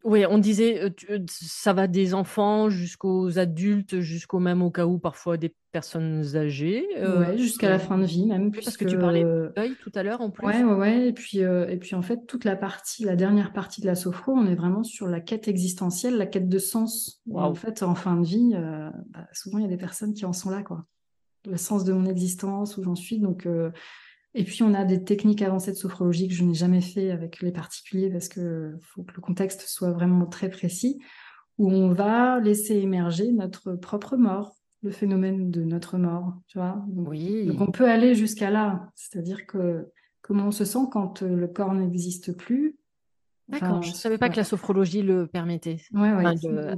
oui, on disait, euh, euh, ça va des enfants jusqu'aux adultes, jusqu'au même au cas où parfois des personnes âgées. Euh, oui, jusqu'à la fin de vie même. Parce que tu parlais de deuil tout à l'heure en plus. Oui, ouais, ouais. Et puis, et puis en fait, toute la partie, la dernière partie de la sophro, on est vraiment sur la quête existentielle, la quête de sens. En fait, en fin de vie, bah, souvent il y a des personnes qui en sont là, quoi. Le sens de mon existence, où j'en suis. Donc et puis, on a des techniques avancées de sophrologie que je n'ai jamais fait avec les particuliers parce que faut que le contexte soit vraiment très précis, où on va laisser émerger notre propre mort, le phénomène de notre mort, tu vois. oui. Donc, on peut aller jusqu'à là, c'est-à-dire que comment on se sent quand le corps n'existe plus, D'accord, je ne savais pas que la sophrologie le permettait. Ouais,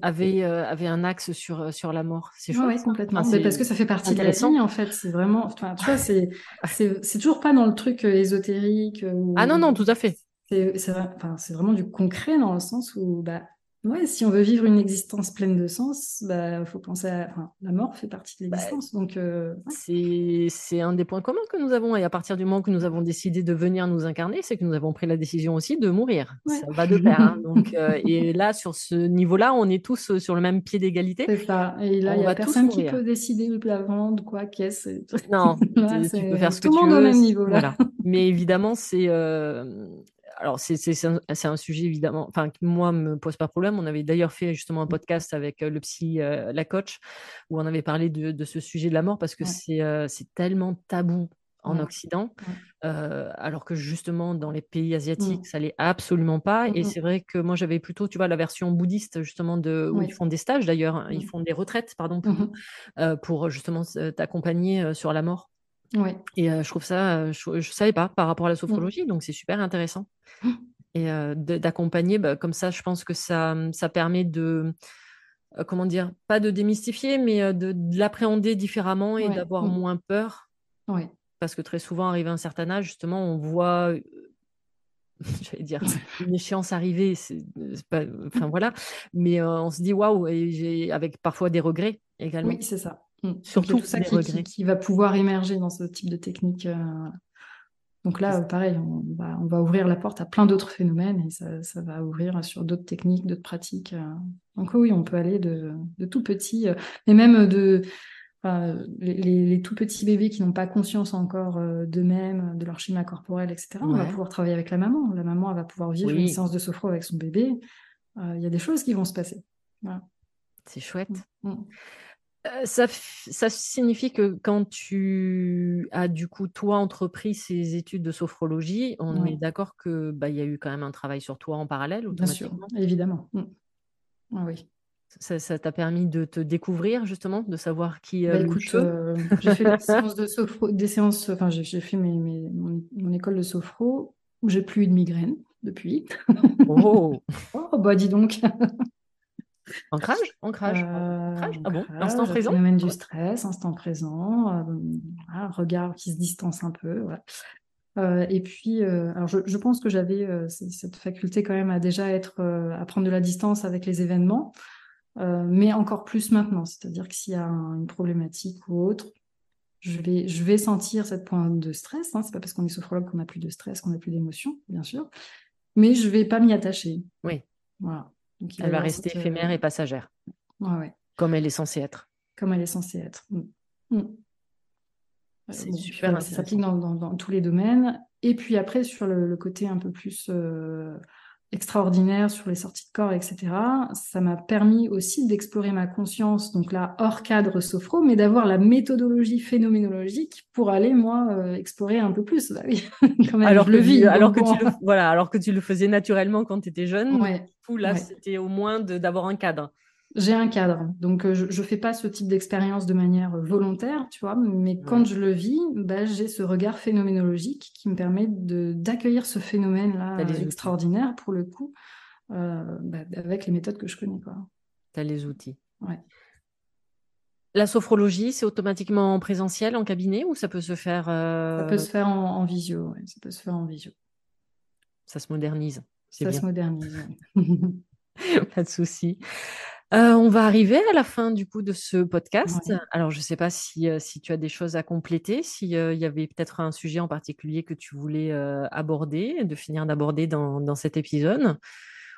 avait, euh, avait un axe sur, euh, sur la mort. C'est chouette. complètement. parce que ça fait partie de la vie, en fait. C'est vraiment. tu vois, *laughs* c'est, c'est, toujours pas dans le truc euh, ésotérique. Ah non, non, tout à fait. C'est, c'est, c'est vraiment du concret dans le sens où bah, Ouais, si on veut vivre une existence pleine de sens, il bah, faut penser à. Enfin, la mort fait partie de bah, l'existence. donc, euh, c'est un des points communs que nous avons. Et à partir du moment que nous avons décidé de venir nous incarner, c'est que nous avons pris la décision aussi de mourir. Ça va de pair. Hein. donc, euh, et là, sur ce niveau-là, on est tous euh, sur le même pied d'égalité. C'est ça. Et là, il n'y a personne qui peut décider avant de quoi, qu'est-ce. Non, *laughs* tu peux faire ce que tu veux. Tout le monde au même niveau. Là. Voilà. Mais évidemment, c'est alors c'est un, sujet évidemment, enfin moi me pose pas problème. On avait d'ailleurs fait justement un mmh. podcast avec euh, le psy, euh, la coach, où on avait parlé de, ce sujet de la mort parce que c'est euh, c'est tellement tabou en Occident, alors que justement dans les pays asiatiques, ça l'est absolument pas. Et c'est vrai que moi j'avais plutôt, tu vois, la version bouddhiste justement de où ils font des stages d'ailleurs, hein, ils font des retraites, pardon, pour, justement t'accompagner sur la mort. Et je trouve ça, je, ne savais pas par rapport à la sophrologie, donc c'est super intéressant. Et d'accompagner, bah, comme ça, je pense que ça, ça permet de, comment dire, pas de démystifier, mais de, l'appréhender différemment et d'avoir mmh. moins peur. Parce que très souvent, arrivé à un certain âge, justement, on voit, *laughs* j'allais dire, une échéance arriver, enfin voilà, mais on se dit waouh, et avec parfois des regrets également. Oui, c'est ça. Mmh. Surtout tout ça qui, qui, va pouvoir émerger dans ce type de technique. Donc là, pareil, on va, ouvrir la porte à plein d'autres phénomènes et ça, va ouvrir sur d'autres techniques, d'autres pratiques. Euh. Donc oui, on peut aller de, tout petit, euh, et même de les, tout petits bébés qui n'ont pas conscience encore euh, d'eux-mêmes, de leur schéma corporel, etc. On va pouvoir travailler avec la maman. La maman, elle va pouvoir vivre une séance de sophro avec son bébé. Il y a des choses qui vont se passer. C'est chouette. Mmh, mmh. Euh, ça, ça, signifie que quand tu as du coup toi entrepris ces études de sophrologie, on est d'accord que bah, il y a eu quand même un travail sur toi en parallèle Bien sûr, évidemment. Mmh. Ah oui. Ça t'a permis de te découvrir justement, de savoir qui. Bah, écoute, euh, j'ai fait des séances de sophro, des séances. Enfin, j'ai fait mes, mes, mon, école de sophro où j'ai plus eu de migraine depuis. Oh, *laughs* oh bah dis donc. Ancrage Ancrage. Euh, ah bon Instant présent Phénomène du stress, instant présent, euh, regard qui se distance un peu. Euh, et puis, alors je, pense que j'avais cette faculté quand même à déjà être, à prendre de la distance avec les événements, mais encore plus maintenant. C'est-à-dire que s'il y a une problématique ou autre, je vais, je vais sentir cette pointe de stress. Hein. C'est pas parce qu'on est sophrologue qu'on n'a plus de stress, qu'on n'a plus d'émotions, bien sûr, mais je vais pas m'y attacher. Oui. Voilà elle va rester éphémère et passagère. Comme elle est censée être. Comme elle est censée être. Mm. Mm. C'est super Ça s'applique dans, tous les domaines. Et puis après, sur le, côté un peu plus euh, extraordinaire, sur les sorties de corps, etc., ça m'a permis aussi d'explorer ma conscience, donc là, hors cadre sophro, mais d'avoir la méthodologie phénoménologique pour aller, moi, euh, explorer un peu plus. Bah *laughs* alors, le vis, alors, que tu le, voilà, alors que tu le faisais naturellement quand tu étais jeune. Ouais là, c'était au moins d'avoir un cadre. J'ai un cadre, donc euh, je ne fais pas ce type d'expérience de manière euh, volontaire, tu vois, mais quand je le vis, bah, j'ai ce regard phénoménologique qui me permet d'accueillir ce phénomène-là extraordinaire, pour le coup, euh, bah, avec les méthodes que je connais. Tu as les outils. Ouais. La sophrologie, c'est automatiquement en présentiel, en cabinet, ou ça peut se faire... Ça peut se faire en, visio, ça peut se faire en visio. Ça se modernise. Ça se modernise. *laughs* Pas de souci. Euh, on va arriver à la fin du coup de ce podcast. Alors, je ne sais pas si, euh, si, tu as des choses à compléter, s'il euh, y avait peut-être un sujet en particulier que tu voulais aborder, de finir d'aborder dans, dans, cet épisode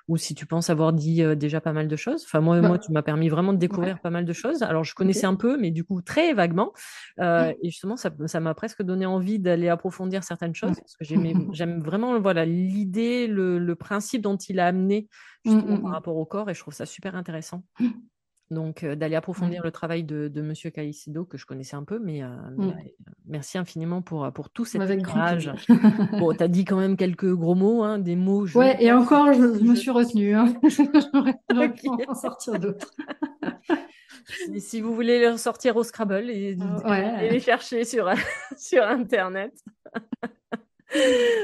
ou si tu penses avoir dit déjà pas mal de choses. Enfin, moi, moi bah, tu m'as permis vraiment de découvrir pas mal de choses. Alors, je connaissais un peu, mais du coup, très vaguement. Mmh. Et justement, ça m'a presque donné envie d'aller approfondir certaines choses. Parce que *laughs* j'aime vraiment voilà, l'idée, le, le, principe dont il a amené mmh, justement, par mmh, rapport au corps. Et je trouve ça super intéressant. Donc, euh, d'aller approfondir le travail de, de Monsieur Caicedo, que je connaissais un peu, mais, euh. Merci infiniment pour, pour tout cet éclairage. bon, tu as dit quand même quelques gros mots, hein, des mots. Ouais, et encore, je, me suis retenue. Hein. *laughs* *laughs* J'aurais pu en sortir d'autres. si vous voulez les ressortir au Scrabble et, ah, les chercher sur, *laughs* sur Internet.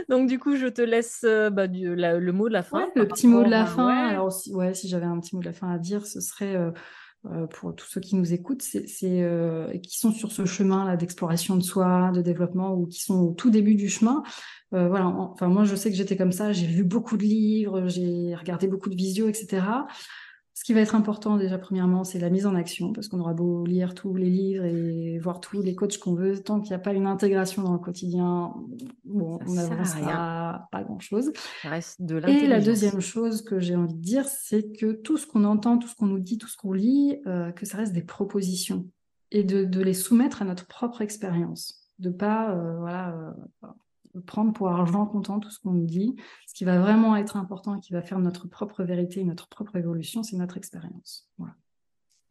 Donc du coup, je te laisse euh, bah, le mot de la fin. le petit mot de la fin. Alors si, ouais, si j'avais un petit mot de la fin à dire, ce serait euh, euh, pour tous ceux qui nous écoutent, c'est qui sont sur ce chemin là d'exploration de soi, de développement ou qui sont au tout début du chemin. voilà. Enfin moi, je sais que j'étais comme ça. J'ai lu beaucoup de livres, j'ai regardé beaucoup de visios, etc. Ce qui va être important déjà premièrement, c'est la mise en action, parce qu'on aura beau lire tous les livres et voir tous les coachs qu'on veut, tant qu'il n'y a pas une intégration dans le quotidien, bon, on n'avancera pas grand-chose. Et la deuxième chose que j'ai envie de dire, c'est que tout ce qu'on entend, tout ce qu'on nous dit, tout ce qu'on lit, euh, que ça reste des propositions et de, de, les soumettre à notre propre expérience, de pas euh, voilà euh, prendre pour argent comptant tout ce qu'on nous dit. Ce qui va vraiment être important et qui va faire notre propre vérité, notre propre évolution, c'est notre expérience. Voilà.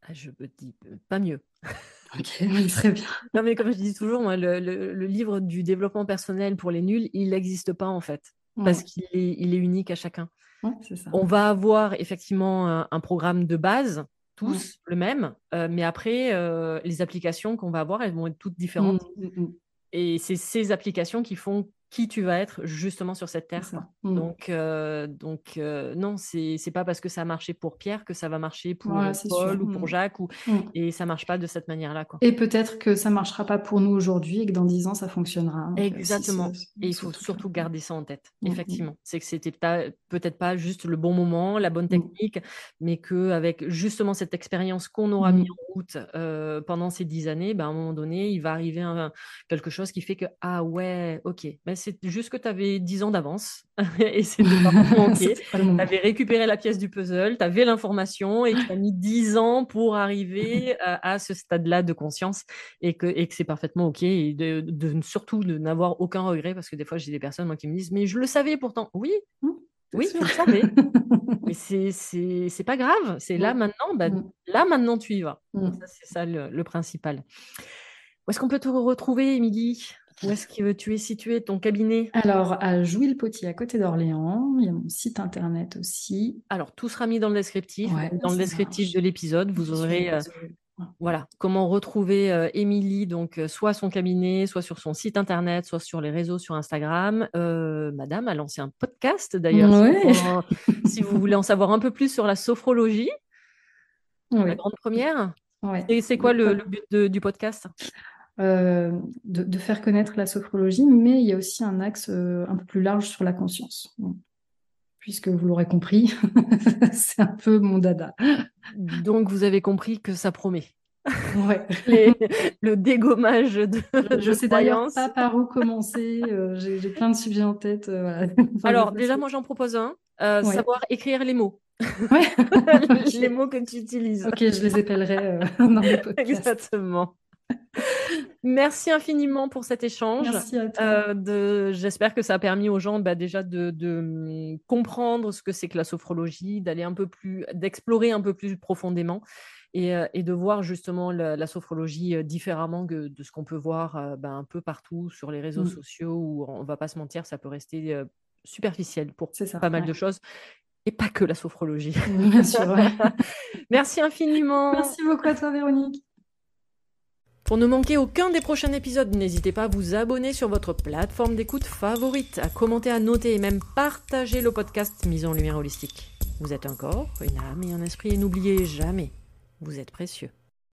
Ah, je me dis pas mieux. *laughs* Ok, très bien. Non, mais comme je dis toujours, moi, le, le, livre du développement personnel pour les nuls, il n'existe pas en fait, parce qu'il est, il est unique à chacun. ça. On va avoir effectivement un, programme de base, tous le même, euh, mais après, euh, les applications qu'on va avoir, elles vont être toutes différentes. Mm, mm, mm. Et c'est ces applications qui font qui tu vas être justement sur cette terre. Mmh. Donc, euh, donc euh, non, c'est pas parce que ça a marché pour Pierre que ça va marcher pour Paul ou pour mmh. Jacques ou mmh. et ça marche pas de cette manière-là. Et peut-être que ça marchera pas pour nous aujourd'hui et que dans dix ans ça fonctionnera. Euh, Exactement. et il faut surtout garder ça en tête. Effectivement, c'est que c'était peut-être pas juste le bon moment, la bonne technique, mais que avec justement cette expérience qu'on aura mis en route pendant ces dix années, ben, à un moment donné, il va arriver un, quelque chose qui fait que ah ouais, ok, ben, c'est juste que tu avais 10 ans d'avance *laughs* et *laughs* c'était pas ok. tu avais récupéré la pièce du puzzle, tu avais l'information et tu as mis 10 ans pour arriver à, ce stade-là de conscience et que, et que c'est parfaitement ok et de, surtout de n'avoir aucun regret parce que des fois j'ai des personnes moi, qui me disent mais je le savais pourtant. Oui, mmh, oui, tu le savais. *laughs* mais c'est pas grave. C'est là mmh. maintenant, bah, mmh. là maintenant tu y vas. C'est ça le, le principal. Où est-ce qu'on peut te retrouver, Émilie? Où est-ce que tu es situé, ton cabinet? Alors, à Jouy-le-Potier, à côté d'Orléans. Il y a mon site internet aussi. Alors, tout sera mis dans le descriptif. dans le descriptif de l'épisode, vous aurez euh, voilà, comment retrouver euh, Émilie, donc euh, soit son cabinet, soit sur son site internet, soit sur les réseaux, sur Instagram. Madame a lancé un podcast d'ailleurs. si, vous voulez en savoir un peu plus sur la sophrologie, la grande première. Et c'est quoi le, but du podcast? Euh, de, faire connaître la sophrologie, mais il y a aussi un axe euh, un peu plus large sur la conscience. Puisque vous l'aurez compris, *laughs* c'est un peu mon dada. Donc vous avez compris que ça promet. Ouais. *laughs* le dégommage de. Je, sais d'ailleurs pas par où commencer. Euh, j'ai plein de sujets en tête. *laughs* Alors déjà, moi j'en propose un. Savoir écrire les mots. les mots que tu utilises. Ok, je les épellerai dans les podcasts. Exactement. Merci infiniment pour cet échange. Merci à toi. Euh, j'espère que ça a permis aux gens bah, déjà de, hum, comprendre ce que c'est que la sophrologie, d'aller un peu plus, d'explorer un peu plus profondément et, euh, de voir justement la, sophrologie euh, différemment que de ce qu'on peut voir bah, un peu partout sur les réseaux mm. sociaux où on va pas se mentir, ça peut rester superficiel pour pas mal de choses et pas que la sophrologie. Bien sûr. *laughs* Merci infiniment. Merci beaucoup à toi, Véronique. Pour ne manquer aucun des prochains épisodes, n'hésitez pas à vous abonner sur votre plateforme d'écoute favorite, à commenter, à noter et même partager le podcast Mise en Lumière Holistique. Vous êtes un corps, une âme et un esprit et n'oubliez jamais, vous êtes précieux.